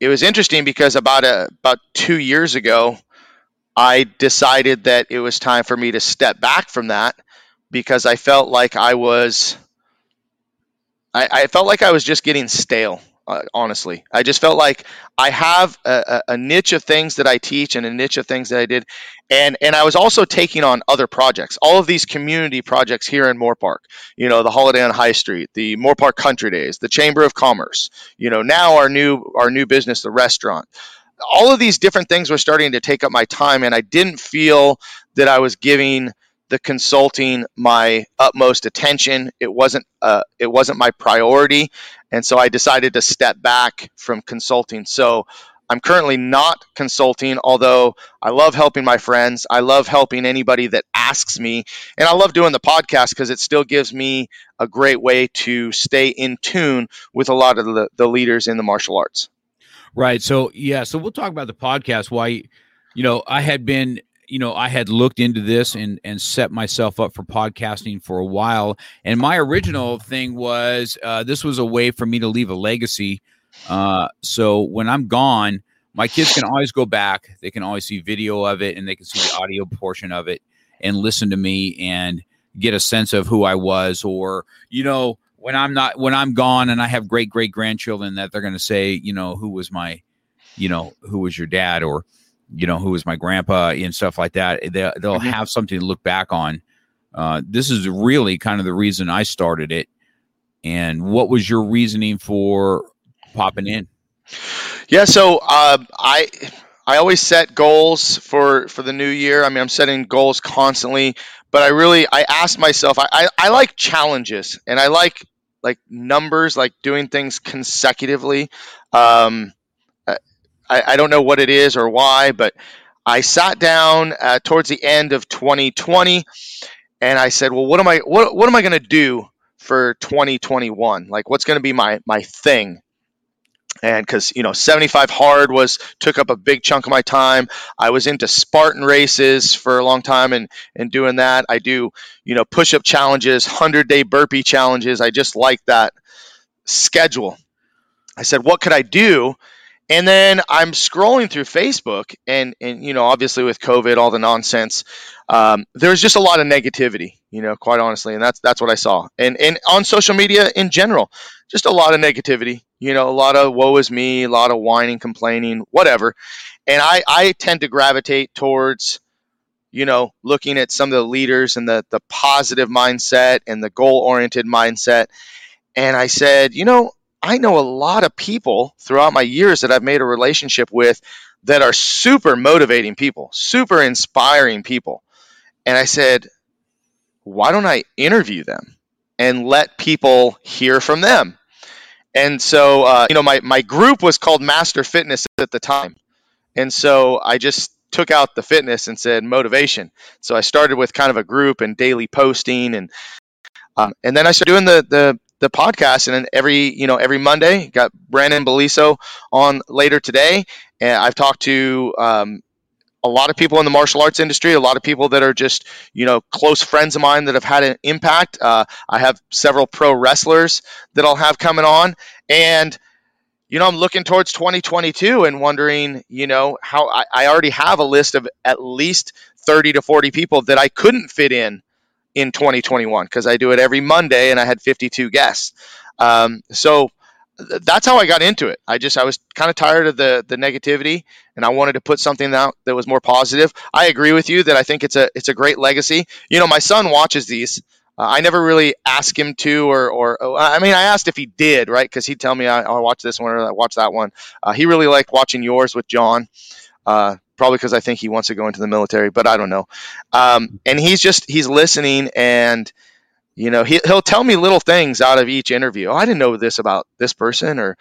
it was interesting because about a about two years ago, I decided that it was time for me to step back from that because I felt like I was I, I felt like I was just getting stale uh, honestly. I just felt like I have a, a, niche of things that I teach and a niche of things that I did, and and I was also taking on other projects. All of these community projects here in Moorpark. You know, the Holiday on High Street, the Moorpark Country Days, the Chamber of Commerce. You know, now our new our new business, the restaurant. All of these different things were starting to take up my time, and I didn't feel that I was giving the consulting my utmost attention. It wasn't uh, it wasn't my priority, and so I decided to step back from consulting. So I'm currently not consulting, although I love helping my friends. I love helping anybody that asks me, and I love doing the podcast because it still gives me a great way to stay in tune with a lot of the, the leaders in the martial arts. Right. So yeah. So we'll talk about the podcast. Why, you know, I had been you know, I had looked into this and and set myself up for podcasting for a while. And my original thing was uh, this was a way for me to leave a legacy. Uh, so when I'm gone, my kids can always go back. They can always see video of it, and they can see the audio portion of it, and listen to me and get a sense of who I was, or you know, when I'm not when I'm gone and I have great great grandchildren that they're going to say, you know, who was my, you know, who was your dad, or you know, who was my grandpa and stuff like that. They, they'll mm-hmm. have something to look back on. Uh, this is really kind of the reason I started it. And what was your reasoning for popping in? Yeah, so uh, I I always set goals for for the new year. I mean, I'm setting goals constantly, but I really I ask myself. I I, I like challenges, and I like like numbers, like doing things consecutively. Um, I, I don't know what it is or why, but I sat down uh, towards the end of 2020 and I said, well, what am I what what am I going to do for 2021? Like what's going to be my my thing? and because you know 75 hard was took up a big chunk of my time i was into spartan races for a long time and and doing that i do you know push-up challenges 100 day burpee challenges i just like that schedule i said what could i do and then i'm scrolling through facebook and and you know obviously with covid all the nonsense um, there's just a lot of negativity you know quite honestly and that's that's what i saw and and on social media in general just a lot of negativity you know, a lot of woe is me, a lot of whining, complaining, whatever. And I, I tend to gravitate towards, you know, looking at some of the leaders and the, the positive mindset and the goal oriented mindset. And I said, you know, I know a lot of people throughout my years that I've made a relationship with that are super motivating people, super inspiring people. And I said, why don't I interview them and let people hear from them? And so, uh, you know, my, my group was called Master Fitness at the time. And so I just took out the fitness and said motivation. So I started with kind of a group and daily posting and um, and then I started doing the the the podcast and then every you know every Monday got Brandon Beliso on later today and I've talked to um, a lot of people in the martial arts industry, a lot of people that are just, you know, close friends of mine that have had an impact. Uh, I have several pro wrestlers that I'll have coming on. And, you know, I'm looking towards 2022 and wondering, you know, how I, I already have a list of at least 30 to 40 people that I couldn't fit in in 2021 because I do it every Monday and I had 52 guests. Um, so, that's how I got into it. I just I was kind of tired of the the negativity, and I wanted to put something out that was more positive. I agree with you that I think it's a it's a great legacy. You know, my son watches these. Uh, I never really ask him to, or or I mean, I asked if he did, right? Because he'd tell me I, I watch this one or I watch that one. Uh, he really liked watching yours with John. Uh, probably because I think he wants to go into the military, but I don't know. Um, and he's just he's listening and you know he, he'll tell me little things out of each interview oh, i didn't know this about this person or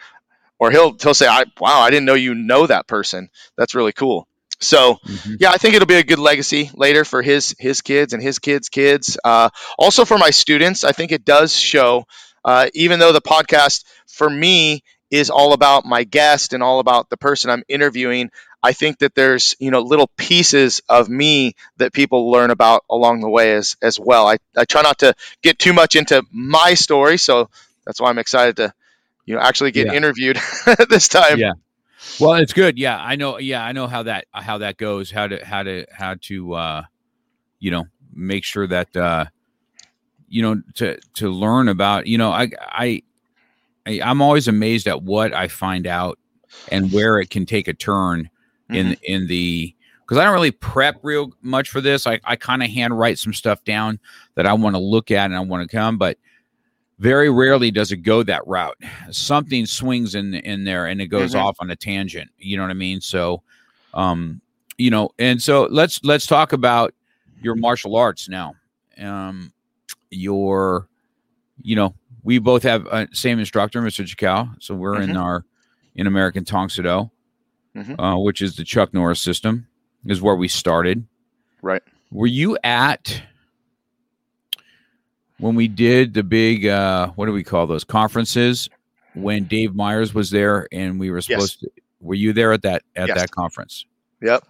or he'll he'll say I, wow i didn't know you know that person that's really cool so mm-hmm. yeah i think it'll be a good legacy later for his his kids and his kids kids uh, also for my students i think it does show uh, even though the podcast for me is all about my guest and all about the person i'm interviewing I think that there's you know little pieces of me that people learn about along the way as as well. I, I try not to get too much into my story, so that's why I'm excited to you know actually get yeah. interviewed this time. Yeah. Well, it's good. Yeah, I know. Yeah, I know how that how that goes. How to how to how to uh, you know make sure that uh, you know to to learn about. You know, I I, I'm always amazed at what I find out and where it can take a turn mm-hmm. in the because I don't really prep real much for this. I, I kind of hand write some stuff down that I want to look at and I want to come, but very rarely does it go that route. Something swings in in there and it goes mm-hmm. off on a tangent. You know what I mean? So, um, you know, and so let's let's talk about your martial arts now. Um, your, you know, we both have a same instructor, Mr. Chikau. So we're mm-hmm. in our in American Tong Do mm-hmm. uh, which is the Chuck Norris system, is where we started. Right. Were you at when we did the big uh, what do we call those conferences when Dave Myers was there and we were supposed yes. to were you there at that at yes. that conference? Yep.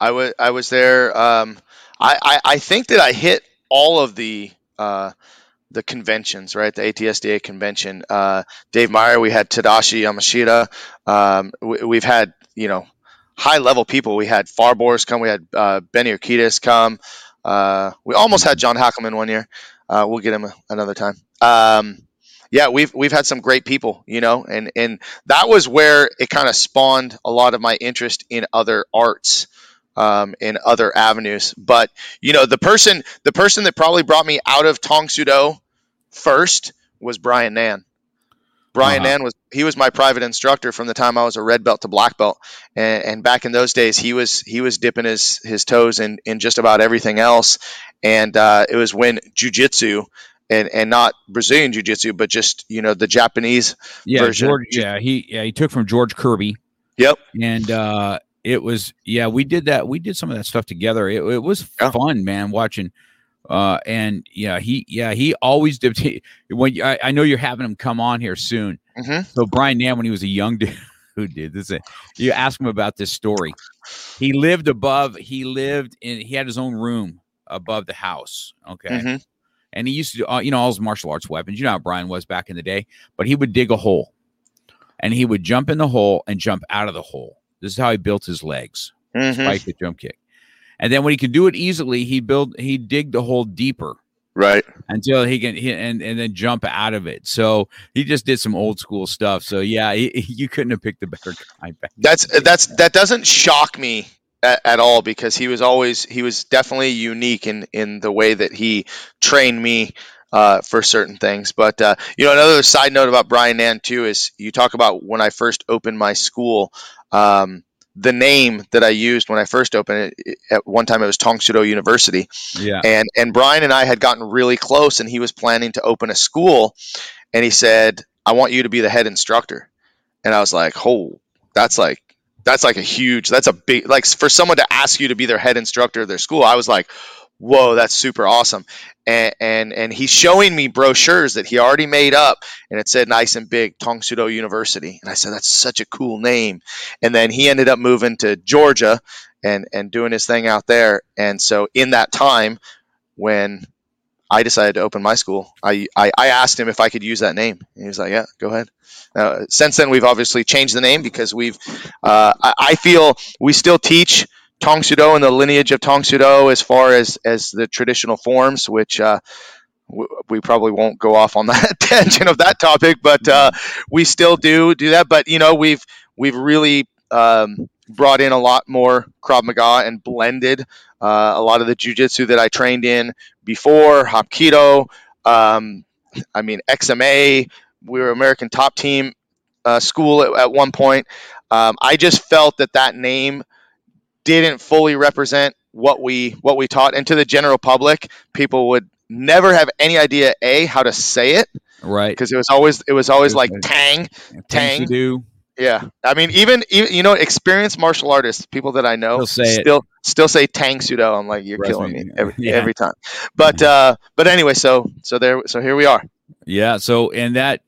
I was I was there. Um, I, I, I think that I hit all of the uh, the conventions, right? The ATSDA convention. Uh, Dave Meyer, we had Tadashi Yamashita. Um, we, have had, you know, high level people. We had Farbors come. We had uh, Benny Urquidez come. Uh, we almost had John Hackleman one year. Uh, we'll get him another time. Um, yeah, we've we've had some great people, you know, and and that was where it kind of spawned a lot of my interest in other arts um, in other avenues. But you know, the person the person that probably brought me out of Tong Soo Do first was Brian Nan. Brian uh-huh. Nan was he was my private instructor from the time I was a red belt to black belt, and, and, back in those days he was he was dipping his his toes in in just about everything else, and uh, it was when jujitsu and and not Brazilian jiu-jitsu, but just you know the Japanese yeah, version. George, yeah, he yeah he took from George Kirby. Yep. And uh, it was yeah we did that we did some of that stuff together it, it was Yeah. fun man watching uh and yeah he yeah he always did he, when I, I know you're having him come on here soon. Hmm so brian nam when he was a young dude who did this you ask him about this story. He lived above he lived in he had his own room above the house okay? Hmm and he used to uh, you know all his martial arts weapons you know how brian was back in the day but he would dig a hole. And he would jump in the hole and jump out of the hole. This is how he built his legs. Hmm spike the jump kick. And then when he can do it easily, he build he dig the hole deeper Right. until he can hit and, and then jump out of it. So he just did some old school stuff. So yeah, he, you couldn't have picked a better guy. That's that's that doesn't shock me at, at all because he was always he was definitely unique in in the way that he trained me uh, for certain things. But uh, you know, another side note about Brian Nan too is you talk about when I first opened my school. Um, the name that I used when I first opened it, at one time it was Tong Sudo University, Yeah. and and Brian and I had gotten really close, and he was planning to open a school, and he said, "I want you to be the head instructor," and I was like, "Oh, that's like that's like a huge, that's a big like for someone to ask you to be their head instructor of their school." I was like, "Whoa, that's super awesome," and and and he's showing me brochures that he already made up, and it said nice and big, Tong Sudo University, and I said, "That's such a cool name," and then he ended up moving to Georgia and and doing his thing out there. And so in that time, when I decided to open my school, I I, I asked him if I could use that name. And he was like, "Yeah, go ahead." Now, since then, we've obviously changed the name because we've. Uh, I, I feel we still teach Tong Sudo and the lineage of Tong Sudo as far as as the traditional forms, which. Uh, we probably won't go off on that tangent of that topic, but uh, we still do do that. But you know, we've we've really um, brought in a lot more Krav Maga and blended uh, a lot of the jujitsu that I trained in before Hapkido. Um, I mean, XMA. We were American top team uh, school at, at one point. Um, I just felt that that name didn't fully represent what we what we taught, and to the general public, people would never have any idea a how to say it Right. because it was always it was always It was like like- tang Tang. do. yeah, I mean, even, even you know, experienced martial artists, people that I know, it. still still say Tang Sudo. I'm like, you're killing me. me every, Yeah. every time. But uh, but anyway, so so there, so here we are. Yeah. So, and that,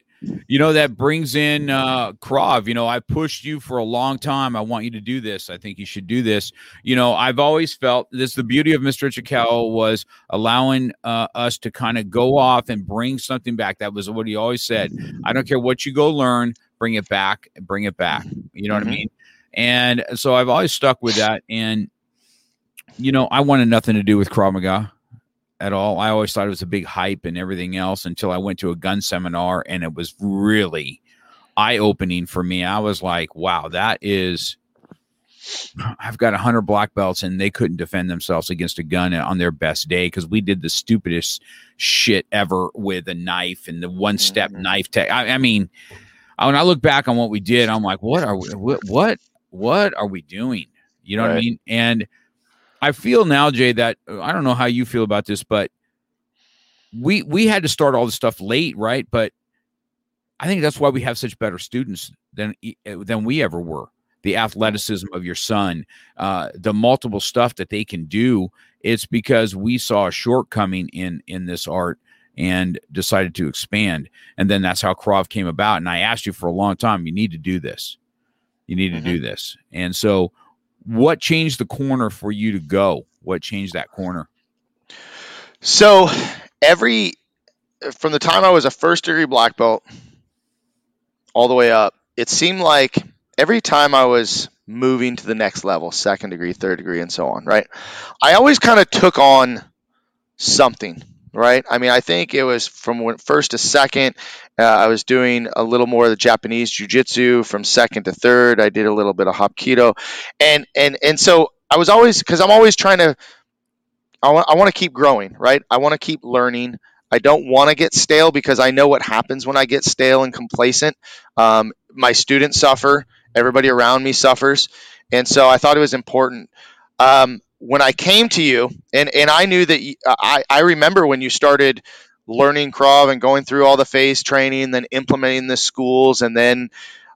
you know, that brings in uh Krav. You know, I pushed you for a long time. I want you to do this. I think you should do this. You know, I've always felt this. The beauty of Mr. Chikao was allowing uh, us to kind of go off and bring something back. That was what he always said. I don't care what you go learn, bring it back, bring it back. You know what I Mhm. mean? And so I've always stuck with that. And you know, I wanted nothing to do with Krav Maga at all. I always thought it was a big hype and everything else until I went to a gun seminar and it was really eye opening for me. I was like, wow, that is. I've got a hundred black belts and they couldn't defend themselves against a gun on their best day because we did the stupidest shit ever with a knife and the one step Mhm. knife tech. I, I mean, when I look back on what we did, I'm like, what are we, what, what, what are we doing? You know what I mean? And I feel now, Jay, that uh, I don't know how you feel about this, but we we had to start all this stuff late, right? But I think that's why we have such better students than e- uh, than we ever were. The athleticism of your son, uh, the multiple stuff that they can do. It's because we saw a shortcoming in in this art and decided to expand. And then that's how Krav came about. And I asked you for a long time, you need to do this. You need to do this. And so, what changed the corner for you to go? What changed that corner? So every from the time I was a first degree black belt all the way up, it seemed like every time I was moving to the next level, second degree, third degree, and so on, right? I always kind of took on something, right? I mean, I think it was from first to second, uh, I was doing a little more of the Japanese jiu-jitsu. From second to third, I did a little bit of hapkido, and and and so I was always because I'm always trying to I want, I want to keep growing, right? I want to keep learning. I don't want to get stale because I know what happens when I get stale and complacent. Um, my students suffer, everybody around me suffers. And so I thought it was important. Um, when I came to you, and, and I knew that I I remember when you started learning Krav and going through all the phase training, then implementing the schools, and then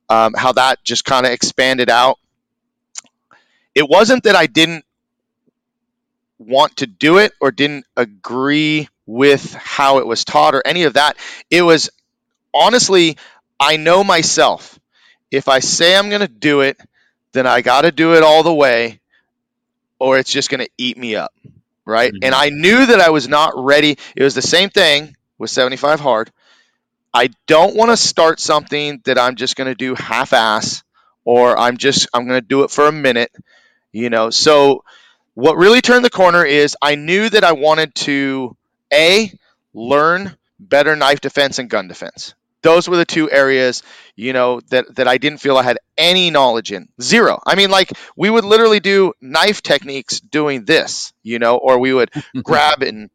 um, how that just kind of expanded out it wasn't that I didn't want to do it or didn't agree with how it was taught or any of that. It was honestly, I know myself. If I say I'm going to do it, then I got to do it all the way or it's just going to eat me up. Right. Mm-hmm. And I knew that I was not ready. It was the same thing with 75 hard. I don't want to start something that I'm just going to do half ass or I'm just I'm going to do it for a minute, you know. So what really turned the corner is I knew that I wanted to a learn better knife defense and gun defense. Those were the two areas, you know, that that I didn't feel I had any knowledge in. Zero. I mean, like we would literally do knife techniques doing this, you know, or we would grab and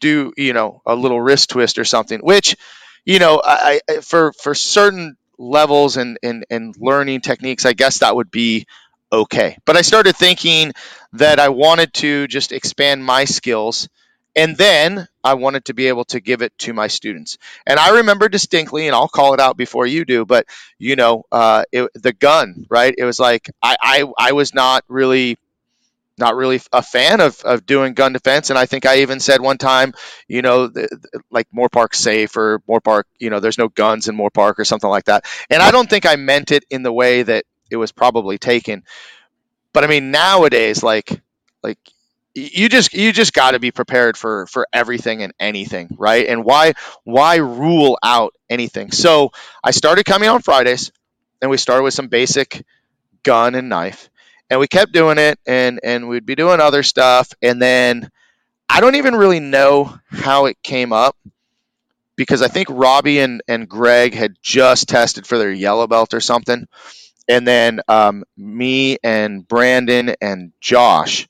do, you know, a little wrist twist or something, which, you know, I, I for for certain levels and, and, and learning techniques, I guess that would be okay. But I started thinking that I wanted to just expand my skills and then I wanted to be able to give it to my students. And I remember distinctly, and I'll call it out before you do, but you know, uh, it, the gun, right? It was like I, I, I was not really not really a fan of, of doing gun defense. And I think I even said one time, you know, the, the, like Moorpark safe or More Moorpark, you know, there's no guns in More Moorpark or something like that. And I don't think I meant it in the way that it was probably taken. But I mean, nowadays, like, like you just you just got to be prepared for for everything and anything right? And why why rule out anything? So i started coming on fridays and we started with some basic gun and knife and we kept doing it and and we'd be doing other stuff and then i don't even really know how it came up because i think robbie and, and greg had just tested for their yellow belt or something and then um, me and brandon and josh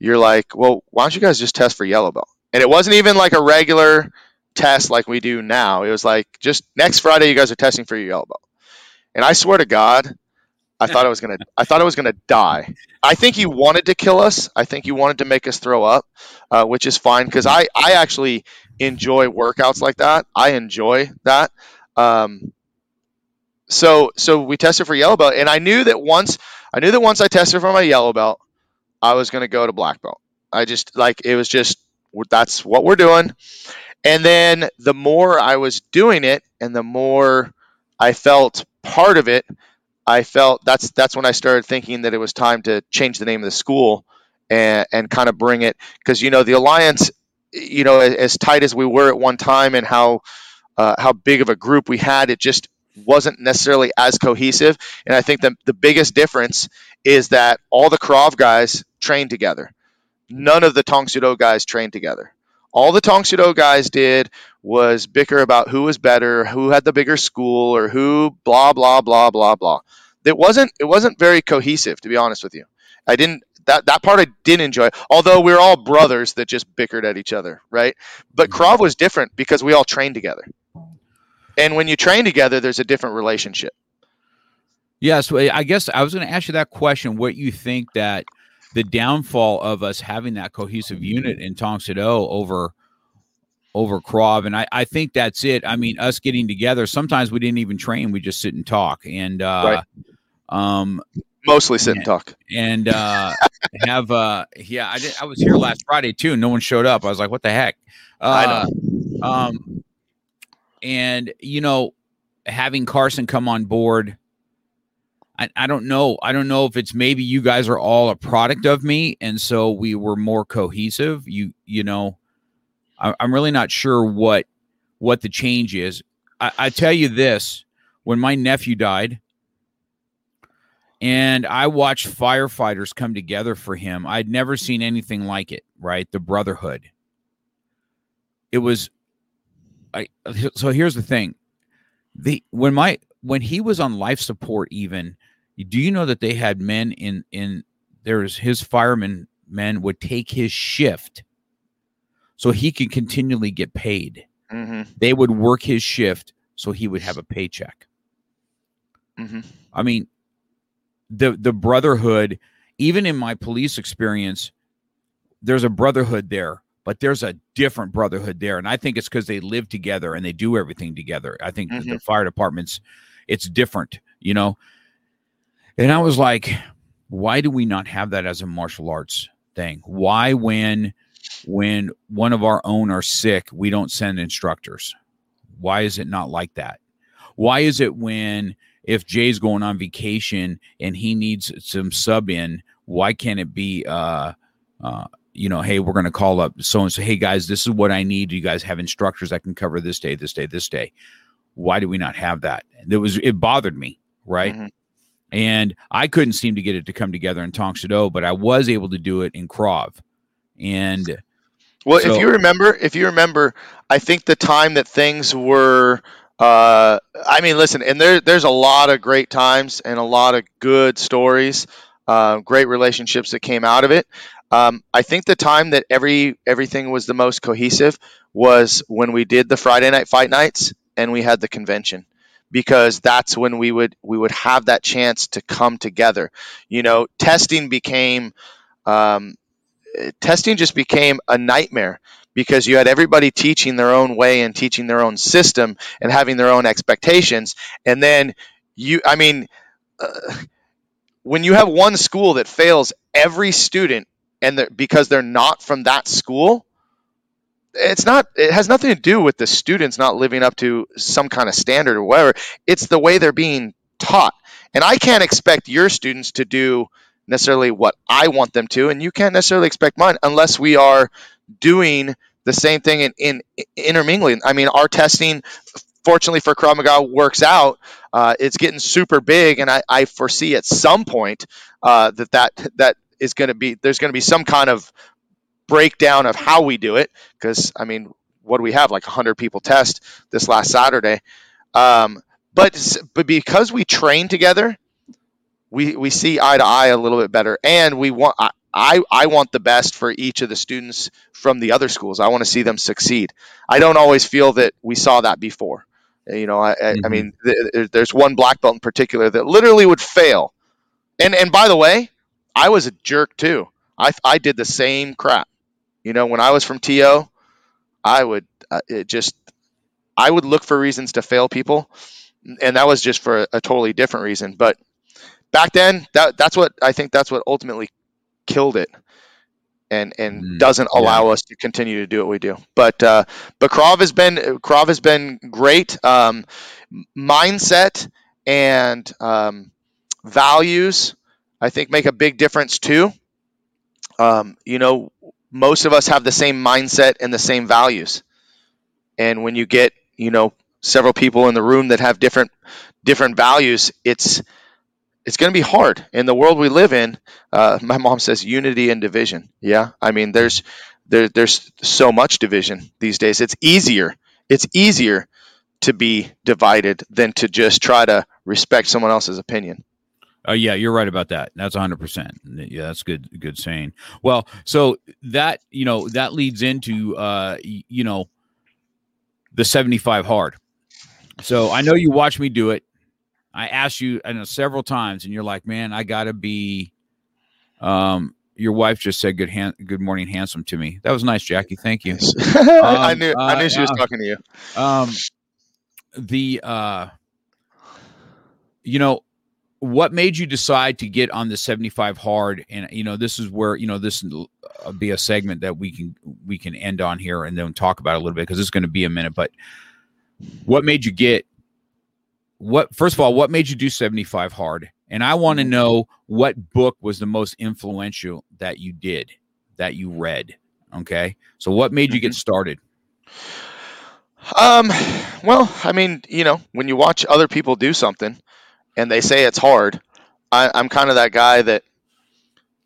you're like well why don't you guys just test for yellow belt and it wasn't even like a regular test like we do now it was like just next friday you guys are testing for your yellow belt and i swear to god I thought I was gonna. I thought I was gonna die. I think he wanted to kill us. I think he wanted to make us throw up, uh, which is fine because I I actually enjoy workouts like that. I enjoy that. Um, so so we tested for yellow belt, and I knew that once I knew that once I tested for my yellow belt, I was gonna go to black belt. I just like it was just that's what we're doing. And then the more I was doing it, and the more I felt part of it I felt that's that's when I started thinking that it was time to change the name of the school and and kind of bring it because you know the alliance, you know, as, as, tight as we were at one time and how uh, how big of a group we had, it just wasn't necessarily as cohesive. And I think the the biggest difference is that all the Krav guys trained together. None of the Tong Soo Do guys trained together. All the Tong Soo Do guys did was bicker about who was better, who had the bigger school, or who blah blah blah blah blah it wasn't it wasn't very cohesive to be honest with you. I didn't that that part I didn't enjoy. Although we are all brothers that just bickered at each other, right? But mm-hmm. Krav was different because we all trained together. And when you train together, there's a different relationship. Yes, I guess I was going to ask you that question. What you think that the downfall of us having that cohesive unit in Tong Soo Do over over Krav, and I, I think that's it. I mean, us getting together. Sometimes we didn't even train; we just sit and talk, and uh, right. um, mostly sit and, talk, and uh, have uh, yeah. I did, I was here last Friday too. No one showed up. I was like, what the heck? Uh. Um, and you know, having Carson come on board. I, I don't know. I don't know if it's maybe you guys are all a product of me, and so we were more cohesive. You you know, I, am really not sure what what the change is. I, I tell you this: when my nephew died, and I watched firefighters come together for him, I'd never seen anything like it. Right, the brotherhood. It was. I so here's the thing: the when my when he was on life support, even do you know that they had men in in there's his firemen men would take his shift so he could continually get paid. Mm-hmm. They would work his shift so he would have a paycheck. Mm-hmm. I mean, the the brotherhood, even in my police experience, there's a brotherhood there, but there's a different brotherhood there, and I think it's because they live together and they do everything together. I think mm-hmm. the fire departments, it's different, you know. And I was like, why do we not have that as a martial arts thing? Why when when one of our own are sick, we don't send instructors? Why is it not like that? Why is it when if Jay's going on vacation and he needs some sub in, why can't it be uh uh you know, hey, we're going to call up so and so, hey guys, this is what I need. You guys have instructors that can cover this day, this day, this day. Why do we not have that? It was it bothered me, right? Mm-hmm. And I couldn't seem to get it to come together in Tong Soo, but I was able to do it in Krav. And well, so, if you remember, if you remember, I think the time that things were uh, I mean, listen, and there, there's a lot of great times and a lot of good stories, uh, great relationships that came out of it. Um, I think the time that every everything was the most cohesive was when we did the Friday night fight nights and we had the convention because that's when we would we would have that chance to come together. You know, testing became um, testing just became a nightmare because you had everybody teaching their own way and teaching their own system and having their own expectations, and then you, I mean. Uh, when you have one school that fails every student and because they're not from that school, it's not it has nothing to do with the students not living up to some kind of standard or whatever. It's the way they're being taught. And i can't expect your students to do necessarily what i want them to and you can't necessarily expect mine unless we are doing the same thing in, in, in intermingling. I mean our testing fortunately for Krav Maga works out, uh, it's getting super big, and I, I foresee at some point uh, that that that is going to be there's going to be some kind of breakdown of how we do it because I mean, what do we have like 100 people test this last Saturday? Um, but but because we train together, we we see eye to eye a little bit better, and we want. I, I want the best for each of the students from the other schools. I want to see them succeed. I don't always feel that we saw that before. You know, I, mm-hmm. I mean, th- there's one black belt in particular that literally would fail. And and by the way, I was a jerk too. I I did the same crap. You know, when I was from TO, I would uh, it just I would look for reasons to fail people, and that was just for a, a totally different reason. But back then, that that's what I think that's what ultimately killed it and and mm, doesn't allow yeah. us to continue to do what we do. But uh, but Krav has been Krav has been great. Um, mindset and um, values, I think, make a big difference too. Um, you know, most of us have the same mindset and the same values, and when you get you know several people in the room that have different different values, it's it's going to be hard in the world we live in. Uh, my mom says unity and division. Yeah, I mean there's there, there's so much division these days. It's easier. It's easier to be divided than to just try to respect someone else's opinion. Uh, yeah, you're right about that. That's 100%. Yeah, that's good good saying. Well, so that, you know, that leads into uh you know the 75 hard. So I know you watch me do it. I asked you I know several times, and you're like, "Man, I gotta be." Um, your wife just said "good hand, good morning, handsome" to me. That was nice, Jackie. Thank you. um, I knew I knew uh, she was uh, talking to you. Um, the uh, you know, what made you decide to get on the 75 hard? And you know this is where you know this will be a segment that we can we can end on here and then talk about a little bit because it's going to be a minute. But what made you get what first of all what made you do 75 hard? And i want to mm-hmm. know what book was the most influential that you did that you read okay? So what made you get mm-hmm. started? Um well i mean you know when you watch other people do something and they say it's hard I, i'm kind of that guy that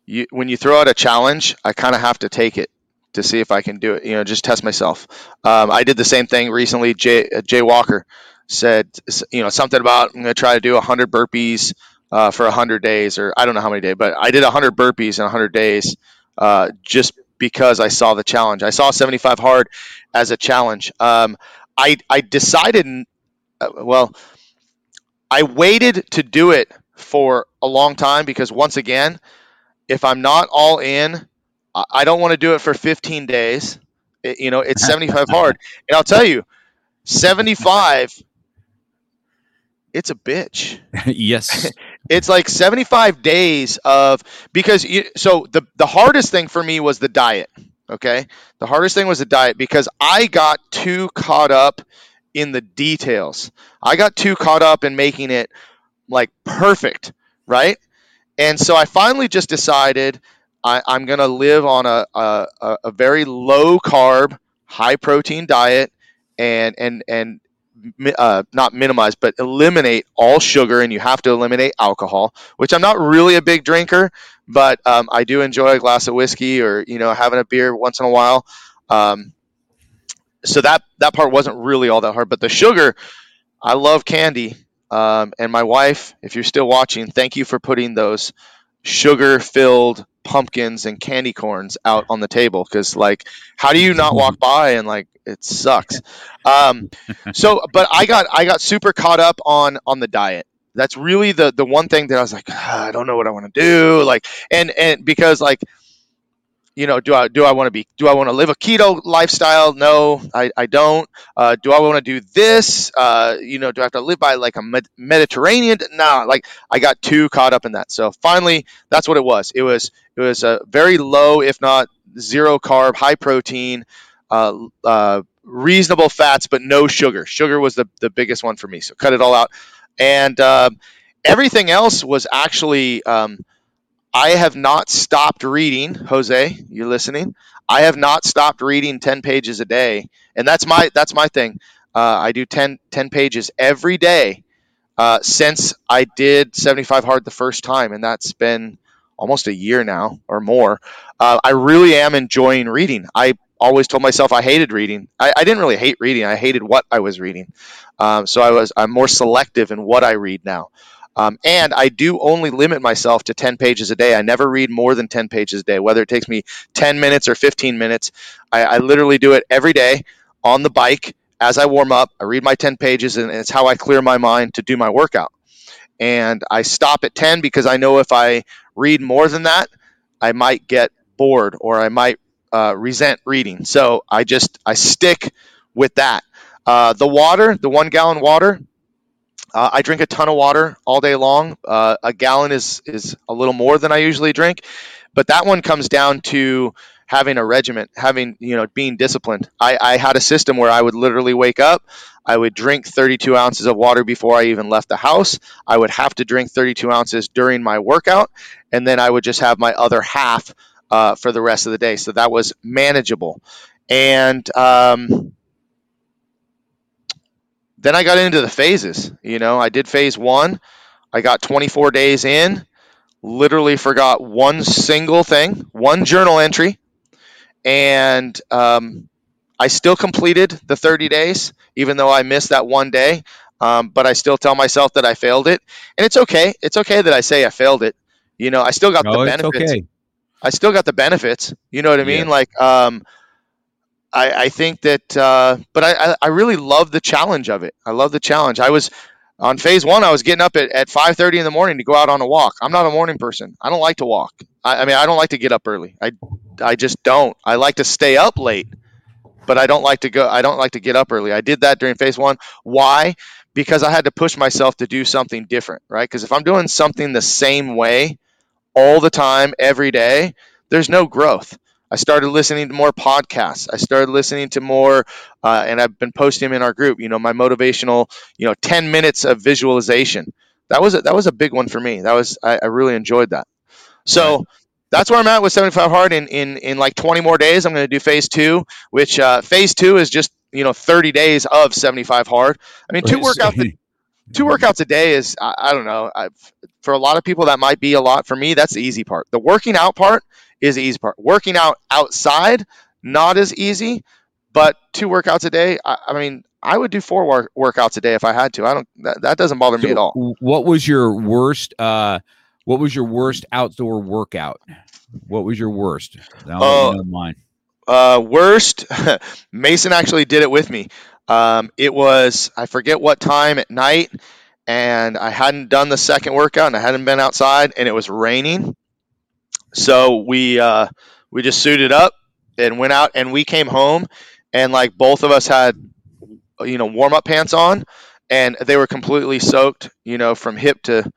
you when you throw out a challenge i kind of have to take it to see if i can do it you know just test myself um, i did the same thing recently jay, uh, jay walker said, you know, something about I'm going to try to do 100 burpees uh, for 100 days, or I don't know how many days, but I did 100 burpees in 100 days uh, just because I saw the challenge. I saw 75 hard as a challenge. Um, I I decided, uh, well, I waited to do it for a long time because once again, if I'm not all in, I don't want to do it for 15 days. It, you know, it's 75 hard, and I'll tell you, 75 it's a bitch. yes. it's like 75 days of because you, so the the hardest thing for me was the diet okay the hardest thing was the diet because i got too caught up in the details i got too caught up in making it like perfect right and so i finally just decided I, am going to live on a, a, a very low carb high protein diet and and and uh, not minimize, but eliminate all sugar, and you have to eliminate alcohol. Which I'm not really a big drinker, but um, I do enjoy a glass of whiskey or you know having a beer once in a while. Um, so that that part wasn't really all that hard, but the sugar, I love candy. Um, and my wife, if you're still watching, thank you for putting those sugar filled pumpkins and candy corns out on the table because like how do you not walk by and like it sucks um, so but i got i got super caught up on on the diet that's really the the one thing that i was like ah, i don't know what i want to do like and and because like you know, do I do I want to be do I want to live a keto lifestyle? No, I, I don't. Uh, do I want to do this? Uh, you know, do I have to live by like a med- Mediterranean? No, like I got too caught up in that. So finally, that's what it was. It was it was a very low, if not zero carb, high protein, uh, uh, reasonable fats, but no sugar. Sugar was the the biggest one for me. So cut it all out, and um, everything else was actually. Um, I have not stopped reading, Jose, you're listening. I have not stopped reading 10 pages a day. And that's my that's my thing. Uh, I do 10, 10 pages every day uh, since I did 75 hard the first time, and that's been almost a year now or more. Uh, I really am enjoying reading. I always told myself I hated reading. I, I didn't really hate reading. I hated what I was reading. Um, so I was I'm more selective in what I read now. Um, and I do only limit myself to 10 pages a day. I never read more than 10 pages a day, whether it takes me 10 minutes or 15 minutes. I, I literally do it every day on the bike as I warm up. I read my 10 pages, and it's how I clear my mind to do my workout. And I stop at 10 because I know if I read more than that, I might get bored or I might uh, resent reading. So I just I stick with that. Uh, the water, the one gallon water, uh, I drink a ton of water all day long. Uh, a gallon is is a little more than I usually drink, but that one comes down to having a regiment, having you know being disciplined. I, I had a system where I would literally wake up, I would drink 32 ounces of water before I even left the house. I would have to drink 32 ounces during my workout, and then I would just have my other half uh, for the rest of the day. So that was manageable, and um, then I got into the phases. You know, I did phase one. I got 24 days in, literally forgot one single thing, one journal entry, and um, I still completed the 30 days, even though I missed that one day. Um, but I still tell myself that I failed it, and it's okay. It's okay that I say I failed it. You know, I still got no, the benefits. Okay. I still got the benefits. You know what I mean? Yeah. Like, um, I, I think that, uh, but I, I really love the challenge of it. I love the challenge. I was on phase one. I was getting up at, at 5:30 in the morning to go out on a walk. I'm not a morning person. I don't like to walk. I, I mean, I don't like to get up early. I, I just don't. I like to stay up late, but I don't like to go. I don't like to get up early. I did that during phase one. Why? Because I had to push myself to do something different, right? Because if I'm doing something the same way all the time, every day, there's no growth. I started listening to more podcasts. I started listening to more, uh, and I've been posting them in our group. You know, my motivational, you know, ten minutes of visualization. That was a, that was a big one for me. That was I, I really enjoyed that. So that's where I'm at with 75 hard. In in in like 20 more days, I'm going to do phase two, which uh, phase two is just you know 30 days of 75 hard. I mean, two workouts. two workouts a day is I, I don't know. I've, for a lot of people, that might be a lot. For me, that's the easy part. The working out part is the easy part. Working out outside, not as easy, but two workouts a day. I, I mean, I would do four work, workouts a day if I had to. I don't. That, that doesn't bother so me at all. What was your worst? Uh, what was your worst outdoor workout? What was your worst? Oh, uh, mine. Uh, worst. Mason actually did it with me. Um, it was I forget what time at night, and I hadn't done the second workout, and I hadn't been outside, and it was raining, so we uh, we just suited up and went out, and we came home, and like both of us had you know warm up pants on, and they were completely soaked, you know, from hip to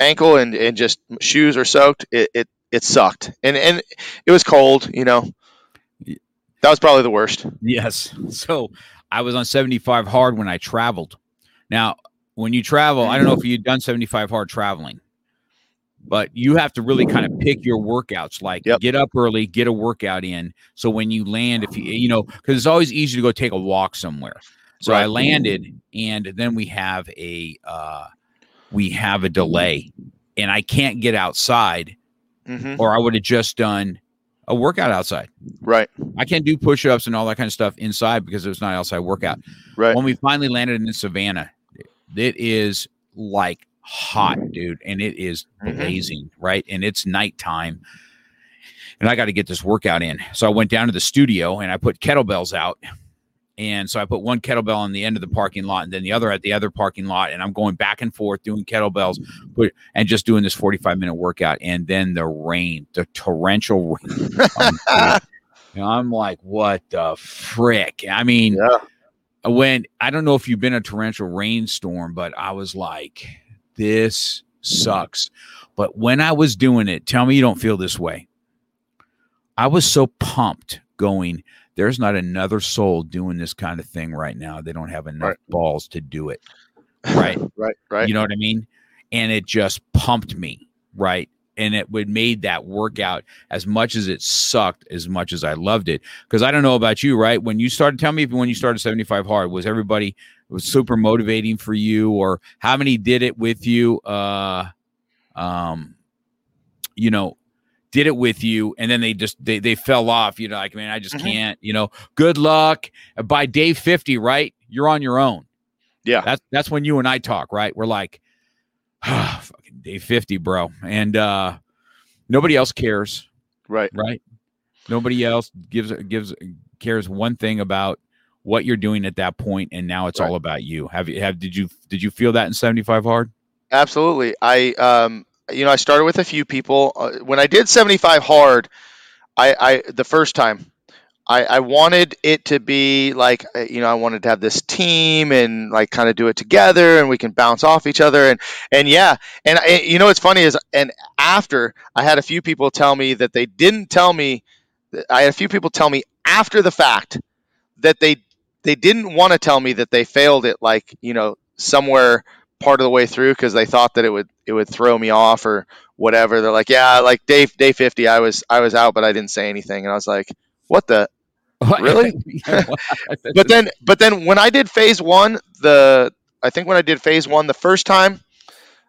ankle and, and just shoes are soaked, it, it it sucked. And and it was cold, you know. That was probably the worst. Yes. So I was on 75 hard when I traveled. Now, when you travel, I don't know if you've done 75 hard traveling, but you have to really kind of pick your workouts. Like Yep. get up early, get a workout in. So when you land, if you you know, because it's always easy to go take a walk somewhere. So I landed, and then we have a uh, we have a delay, and I can't get outside, hmm or I would have just done a workout outside. Right. I can't do push-ups and all that kind of stuff inside because it was not outside workout. Right. When we finally landed in Savannah, it is like hot, dude, and it is Mhm. blazing, right? And it's nighttime. And I got to get this workout in. So I went down to the studio and I put kettlebells out. And so I put one kettlebell on the end of the parking lot and then the other at the other parking lot. And I'm going back and forth doing kettlebells and just doing this 45 minute workout. And then the rain, the torrential rain. And I'm like, what the frick? I mean, Yeah. when I don't know if you've been a torrential rainstorm, but I was like, this sucks. But when I was doing it, tell me you don't feel this way. I was so pumped going, there's not another soul doing this kind of thing right now. They don't have enough Right. balls to do it. Right. Right. Right. You know what I mean? And it just pumped me, right? And it would made that workout as much as it sucked, as much as I loved it. Because I don't know about you, right? When you started, tell me when you started 75 hard, was everybody was super motivating for you, or how many did it with you? Uh um, you know, did it with you, and then they just they they fell off. You know, like man, I just Mhm. can't. You know, good luck. By day 50, right? You're on your own. Yeah. That's that's when you and I talk, right? We're like, ah, fucking day 50, bro. And uh nobody else cares, Right. right? Nobody else gives gives cares one thing about what you're doing at that point, and now it's Right. all about you. Have you have did you did you feel that in 75 hard? Absolutely. I um you know I started with a few people uh, when I did 75 hard. I I the first time I I wanted it to be like uh, you know I wanted to have this team and like kind of do it together and we can bounce off each other and and yeah and I, you know what's funny is and after I had a few people tell me that they didn't tell me I had a few people tell me after the fact that they they didn't want to tell me that they failed it like you know somewhere part of the way through because they thought that it would it would throw me off or whatever. They're like, yeah, like day day fifty, I was I was out, but I didn't say anything, and I was like, what the? Really? But then but then when I did phase one, the I think when I did phase one the first time,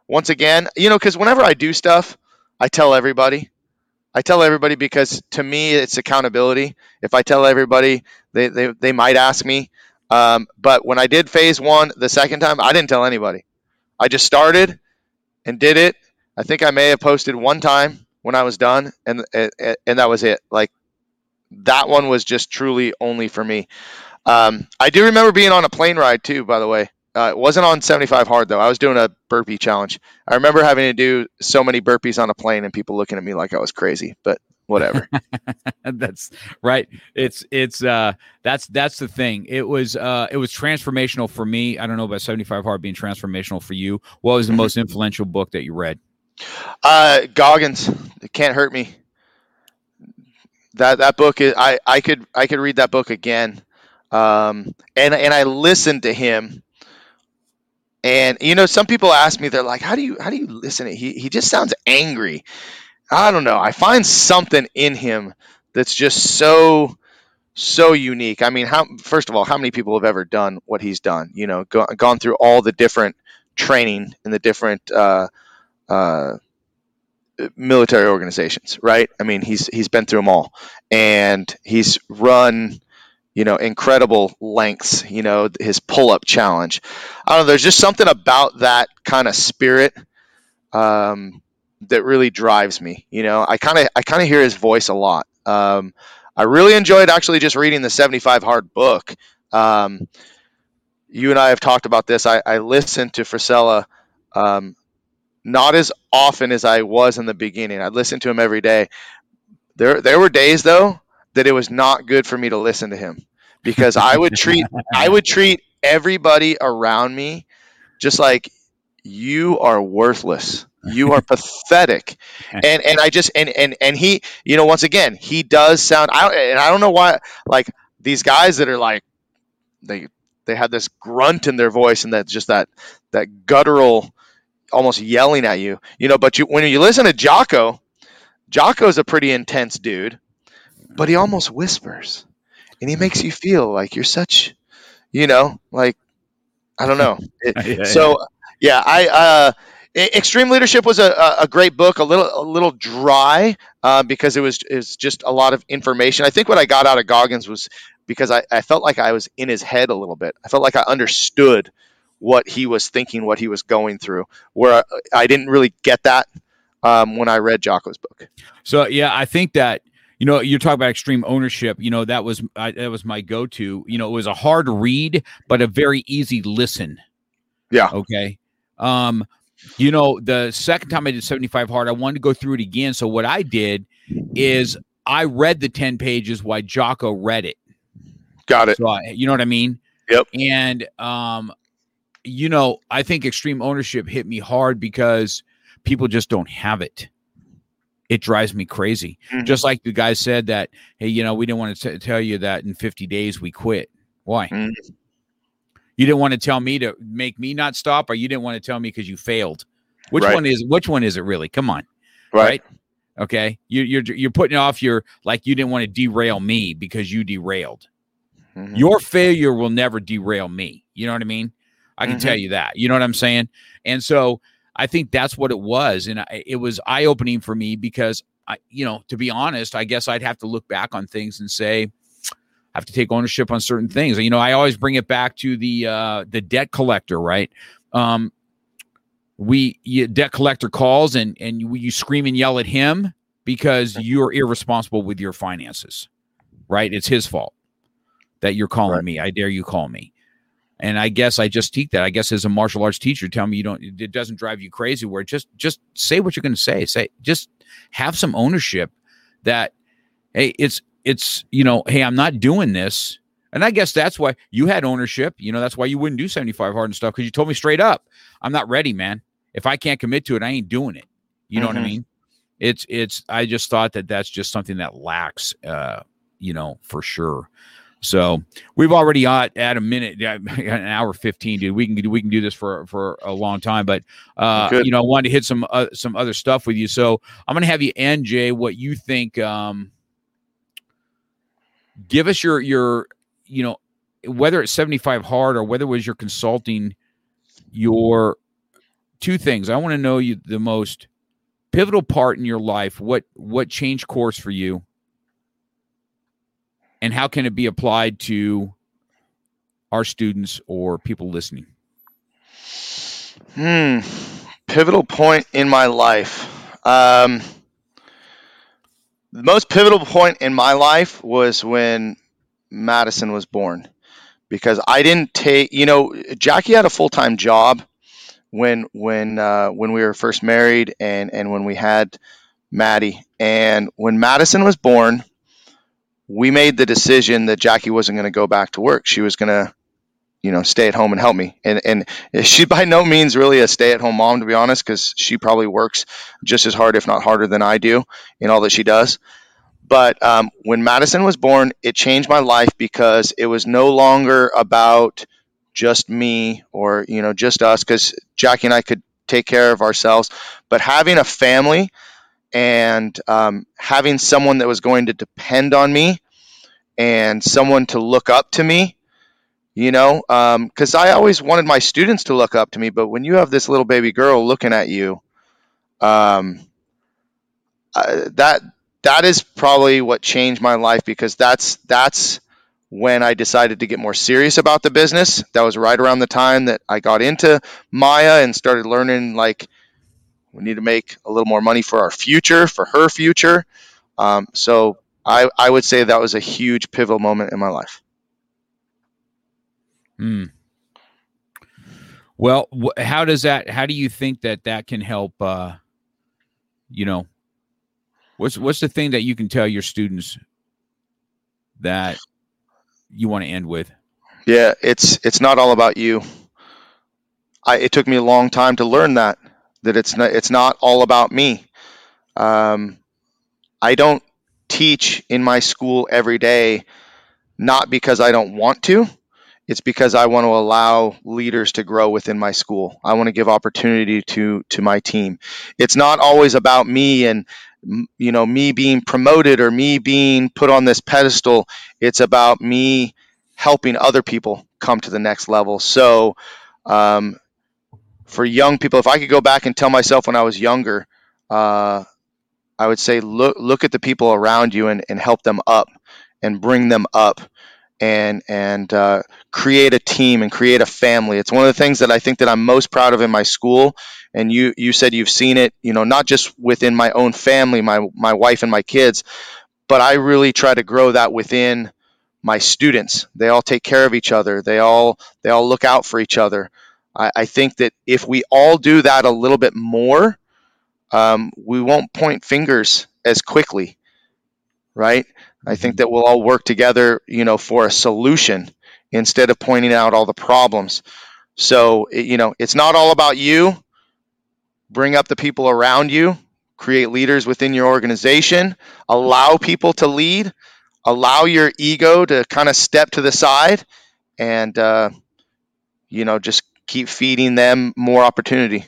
once again, you know, because whenever I do stuff, I tell everybody. I tell everybody because to me it's accountability. If I tell everybody, they they, they might ask me. Um, but when I did phase one the second time, I didn't tell anybody. I just started and did it. I think I may have posted one time when I was done, and and, that was it. Like that one was just truly only for me. Um, I do remember being on a plane ride too. By the way, uh, it wasn't on 75 hard though. I was doing a burpee challenge. I remember having to do so many burpees on a plane and people looking at me like I was crazy. But whatever. that's right it's it's uh that's that's the thing it was uh it was transformational for me i don't know about 75 hard being transformational for you what was the Mhm. most influential book that you read Uh, Goggins, it can't hurt me. That that book is I I could I could read that book again, um, and and I listened to him. And you know, some people ask me, they're like, "How do you how do you listen? He he just sounds angry." I don't know. I find something in him that's just so so unique. I mean, how first of all, how many people have ever done what he's done? You know, go, gone through all the different training in the different. Uh, uh, military organizations, right? I mean, he's he's been through them all, and he's run, you know, incredible lengths. You know, his pull-up challenge. I don't know. There's just something about that kind of spirit um, that really drives me. You know, I kind of I kind of hear his voice a lot. Um, I really enjoyed actually just reading the 75 Hard book. Um, you and I have talked about this. I, I listened to Frisella. Um, not as often as I was in the beginning. I listened to him every day. There there were days though that it was not good for me to listen to him because I would treat I would treat everybody around me just like you are worthless. You are pathetic. And and I just and and and he, you know, once again, he does sound. I and I don't know why. Like these guys that are like they they have this grunt in their voice and that just that that guttural, almost yelling at you. You know, but you when you listen to Jocko, Jocko's a pretty intense dude, but he almost whispers, and he makes you feel like you're such, you know, like I don't know. It, Yeah, so yeah, I uh, Extreme Leadership was a, a- great book, a little a little dry uh, because it was was just a lot of information. I think what I got out of Goggins was because I, I felt like I was in his head a little bit. I felt like I understood what he was thinking, what he was going through. Where I, I didn't really get that um, when I read Jocko's book. So yeah, I think that you know you're talking about extreme ownership. You know that was I, that was my go-to. You know, it was a hard read, but a very easy listen. Yeah. Okay. Um, you know, the second time I did 75 hard, I wanted to go through it again. So what I did is I read the 10 pages while Jocko read it. Got it. So I, you know what I mean? Yep. And um, you know, I think extreme ownership hit me hard because people just don't have it. It drives me crazy. Mhm. Just like the guy said that, hey, you know, we didn't want to t- tell you that in 50 days we quit. Why? Mhm. You didn't want to tell me to make me not stop, or you didn't want to tell me because you failed. Which Right. one is which one is it really? Come on. Right. Okay. You, you're you're putting off your like you didn't want to derail me because you derailed. Mhm. Your failure will never derail me. You know what I mean? I can tell you that. You know what I'm saying? And so I think that's what it was, and I, it was eye opening for me because I, you know, to be honest, I guess I'd have to look back on things and say, I have to take ownership on certain things. You know, I always bring it back to the uh, the debt collector, right? Um, we you, debt collector calls and and you, you scream and yell at him because you're irresponsible with your finances, right? It's his fault that you're calling Right. me. I dare you call me. And I guess I just teach that. I guess as a martial arts teacher, tell me you don't. It doesn't drive you crazy. Where just just say what you're going to say. Say just have some ownership. That hey, it's it's you know, hey, I'm not doing this. And I guess that's why you had ownership. You know, that's why you wouldn't do 75 hard and stuff because you told me straight up, I'm not ready, man. If I can't commit to it, I ain't doing it. You know what I Mhm. mean? It's it's. I just thought that that's just something that lacks. Uh, you know, for sure. So we've already at, at a minute, an hour fifteen, dude. We can do- we can do this for for a long time, but uh, Good. you know, I wanted to hit some uh, some other stuff with you. So I'm gonna have you end, Jay, what you think. Um, give us your your you know whether it's 75 hard or whether it was your consulting your two things. I want to know you the most pivotal part in your life. What what changed course for you? And how can it be applied to our students or people listening? Hmm. Pivotal point in my life. Um, the most pivotal point in my life was when Madison was born, because I didn't take. You know, Jackie had a full time job when when uh, when we were first married, and and when we had Maddie, and when Madison was born, we made the decision that Jackie wasn't going to go back to work. She was going to, you know, stay at home and help me, and and she by no means really a stay-at-home mom to be honest because she probably works just as hard if not harder than i do in all that she does. But um, when madison was born it changed my life because it was no longer about just me or you know just us because jackie and i could take care of ourselves. But having a family and um, having someone that was going to depend on me and someone to look up to me you know because i always wanted my students to look up to me but when you have this little baby girl looking at you um, uh, that that is probably what changed my life because that's that's when i decided to get more serious about the business. That was right around the time that i got into MAIA and started learning like we need to make a little more money for our future for her future um, so I, I would say that was a huge pivotal moment in my life Hmm. Well, wh- how does that? How do you think that that can help? Uh, you know, what's what's the thing that you can tell your students that you want to end with? Yeah, it's it's not all about you. I it took me a long time to learn that that it's not it's not all about me. Um, I don't teach in my school every day, not because I don't want to. It's because I want to allow leaders to grow within my school. I want to give opportunity to to my team. It's not always about me and you know me being promoted or me being put on this pedestal. It's about me helping other people come to the next level. So, um, for young people, if I could go back and tell myself when I was younger, uh, I would say look look at the people around you and, and help them up and bring them up and and uh, create a team and create a family. It's one of the things that I think that I'm most proud of in my school. And you you said you've seen it, you know, not just within my own family, my my wife and my kids, but I really try to grow that within my students. They all take care of each other. They all they all look out for each other. I, I think that if we all do that a little bit more, um, we won't point fingers as quickly, right? I think that we'll all work together, you know, for a solution instead of pointing out all the problems. So, you know, it's not all about you. Bring up the people around you, create leaders within your organization, allow people to lead, allow your ego to kind of step to the side, and, uh, you know, just keep feeding them more opportunity.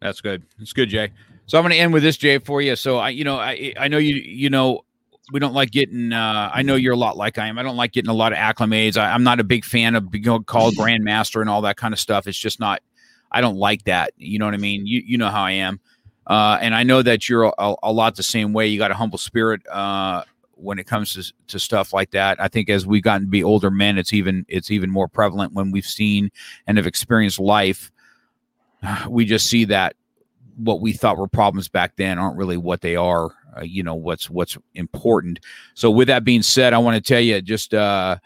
That's good. That's good, Jay. So I'm going to end with this, Jay, for you. So I, you know, I, I know you, you know, we don't like getting. Uh, I know you're a lot like I am. I don't like getting a lot of acclimates. I, am not a big fan of being called grandmaster and all that kind of stuff. It's just not. I don't like that. You know what I mean? You you know how I am, uh, and I know that you're a, a, lot the same way. You got a humble spirit uh, when it comes to, to stuff like that. I think as we've gotten to be older men, it's even it's even more prevalent when we've seen and have experienced life. We just see that what we thought were problems back then aren't really what they are uh, you know what's what's important so with that being said i want to tell you just uh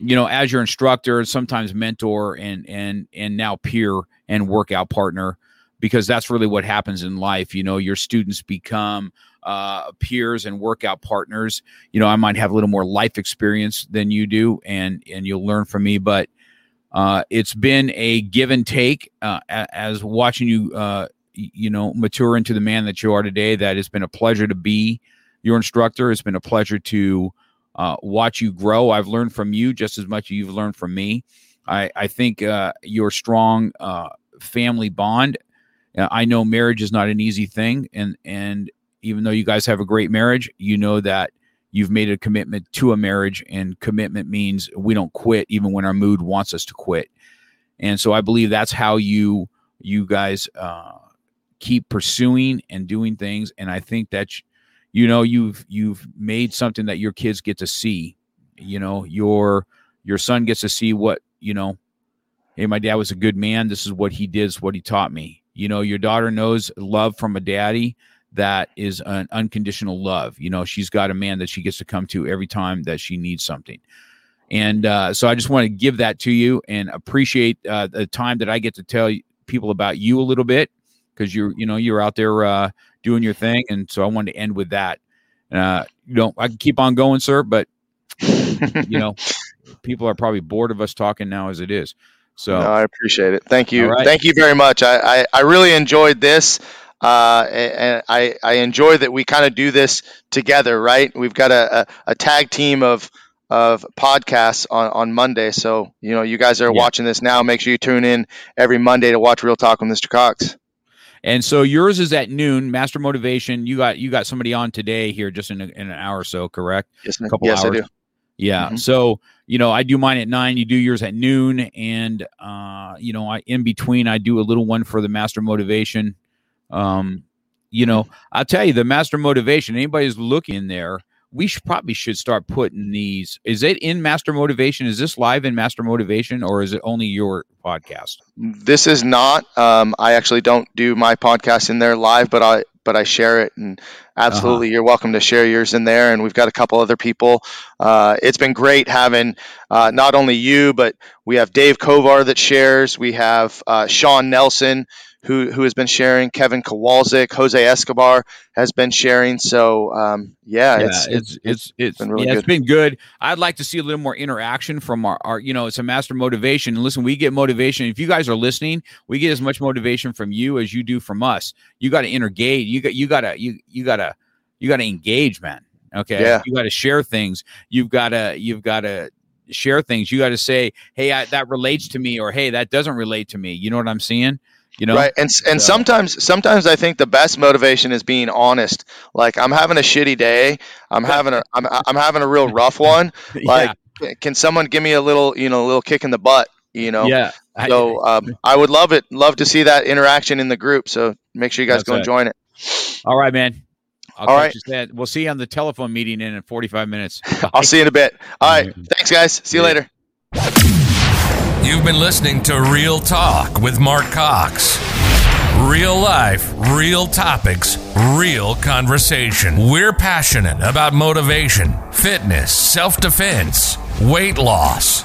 you know as your instructor and sometimes mentor and and and now peer and workout partner because that's really what happens in life you know your students become uh, peers and workout partners you know i might have a little more life experience than you do and and you'll learn from me but uh, it's been a give and take uh, as watching you uh, you know mature into the man that you are today that it's been a pleasure to be your instructor. It's been a pleasure to uh, watch you grow. I've learned from you just as much as you've learned from me. I, I think uh, your strong uh, family bond uh, i know marriage is not an easy thing and and even though you guys have a great marriage you know that you've made a commitment to a marriage and commitment means we don't quit even when our mood wants us to quit. And so i believe that's how you you guys uh, keep pursuing and doing things. And i think that you know you've you've made something that your kids get to see. You know your your son gets to see what you know hey my dad was a good man. This is what he did. Is what he taught me. You know your daughter knows love from a daddy that is an unconditional love you know she's got a man that she gets to come to every time that she needs something and uh, so i just want to give that to you and appreciate uh, the time that i get to tell people about you a little bit because you're you know you're out there uh, doing your thing, and so I wanted to end with that. Uh, you know, I can keep on going, sir, but you know, people are probably bored of us talking now as it is. So no, I appreciate it. Thank you. Right. Thank you very much. I, I, I really enjoyed this. Uh, and I, I enjoy that we kind of do this together, right? We've got a, a, a, tag team of of podcasts on, on Monday. So, you know, you guys are yeah. watching this now. Make sure you tune in every Monday to watch Real Talk with Mr. Cox. And so yours is at noon. Master Motivation. You got you got somebody on today here, just in, a, in an hour or so, correct? Yes, a couple yes, hours. I do. Yeah. Mm-hmm. So you know, I do mine at nine. You do yours at noon, and uh, you know, I in between I do a little one for the Master Motivation. Um, you know, I'll tell you the Master Motivation. Anybody's looking there we should probably should start putting these. Is it in Master Motivation? Is this live in Master Motivation, or is it only your podcast? This is not. Um, I actually don't do my podcast in there live, but I but I share it, and absolutely, uh-huh. you're welcome to share yours in there. And we've got a couple other people. Uh, it's been great having uh, not only you, but we have Dave Kovar that shares. We have uh, Sean Nelson, who who has been sharing. Kevin Kowalczyk, Jose Escobar has been sharing. So um, yeah, Yeah, it's, it's it's it's, been really yeah, good. it's been good. I'd like to see a little more interaction from our, our you know it's a master motivation. And listen, we get motivation. If you guys are listening, we get as much motivation from you as you do from us. You got to engage. You got you got to you you got to you got to engage, man. Okay, Yeah. you got to share things. You've got to you've got to share things. You got to say, hey, I, that relates to me, or hey, that doesn't relate to me. You know what I'm saying? You know, right and and So- sometimes sometimes i think the best motivation is being honest. Like i'm having a shitty day. I'm having a i'm, I'm having a real rough one. Like can someone give me a little you know a little kick in the butt you know? Yeah. So um, i would love it love to see that interaction in the group. So make sure you guys That's go and join it. All right, man. I'll All catch right. We'll see you on the telephone meeting in 45 minutes. i'll see you in a bit. All right. Thanks guys. See you Yeah. later You've been listening to Real Talk with Mark Cox. Real life, real topics, real conversation. We're passionate about motivation, fitness, self defense, weight loss,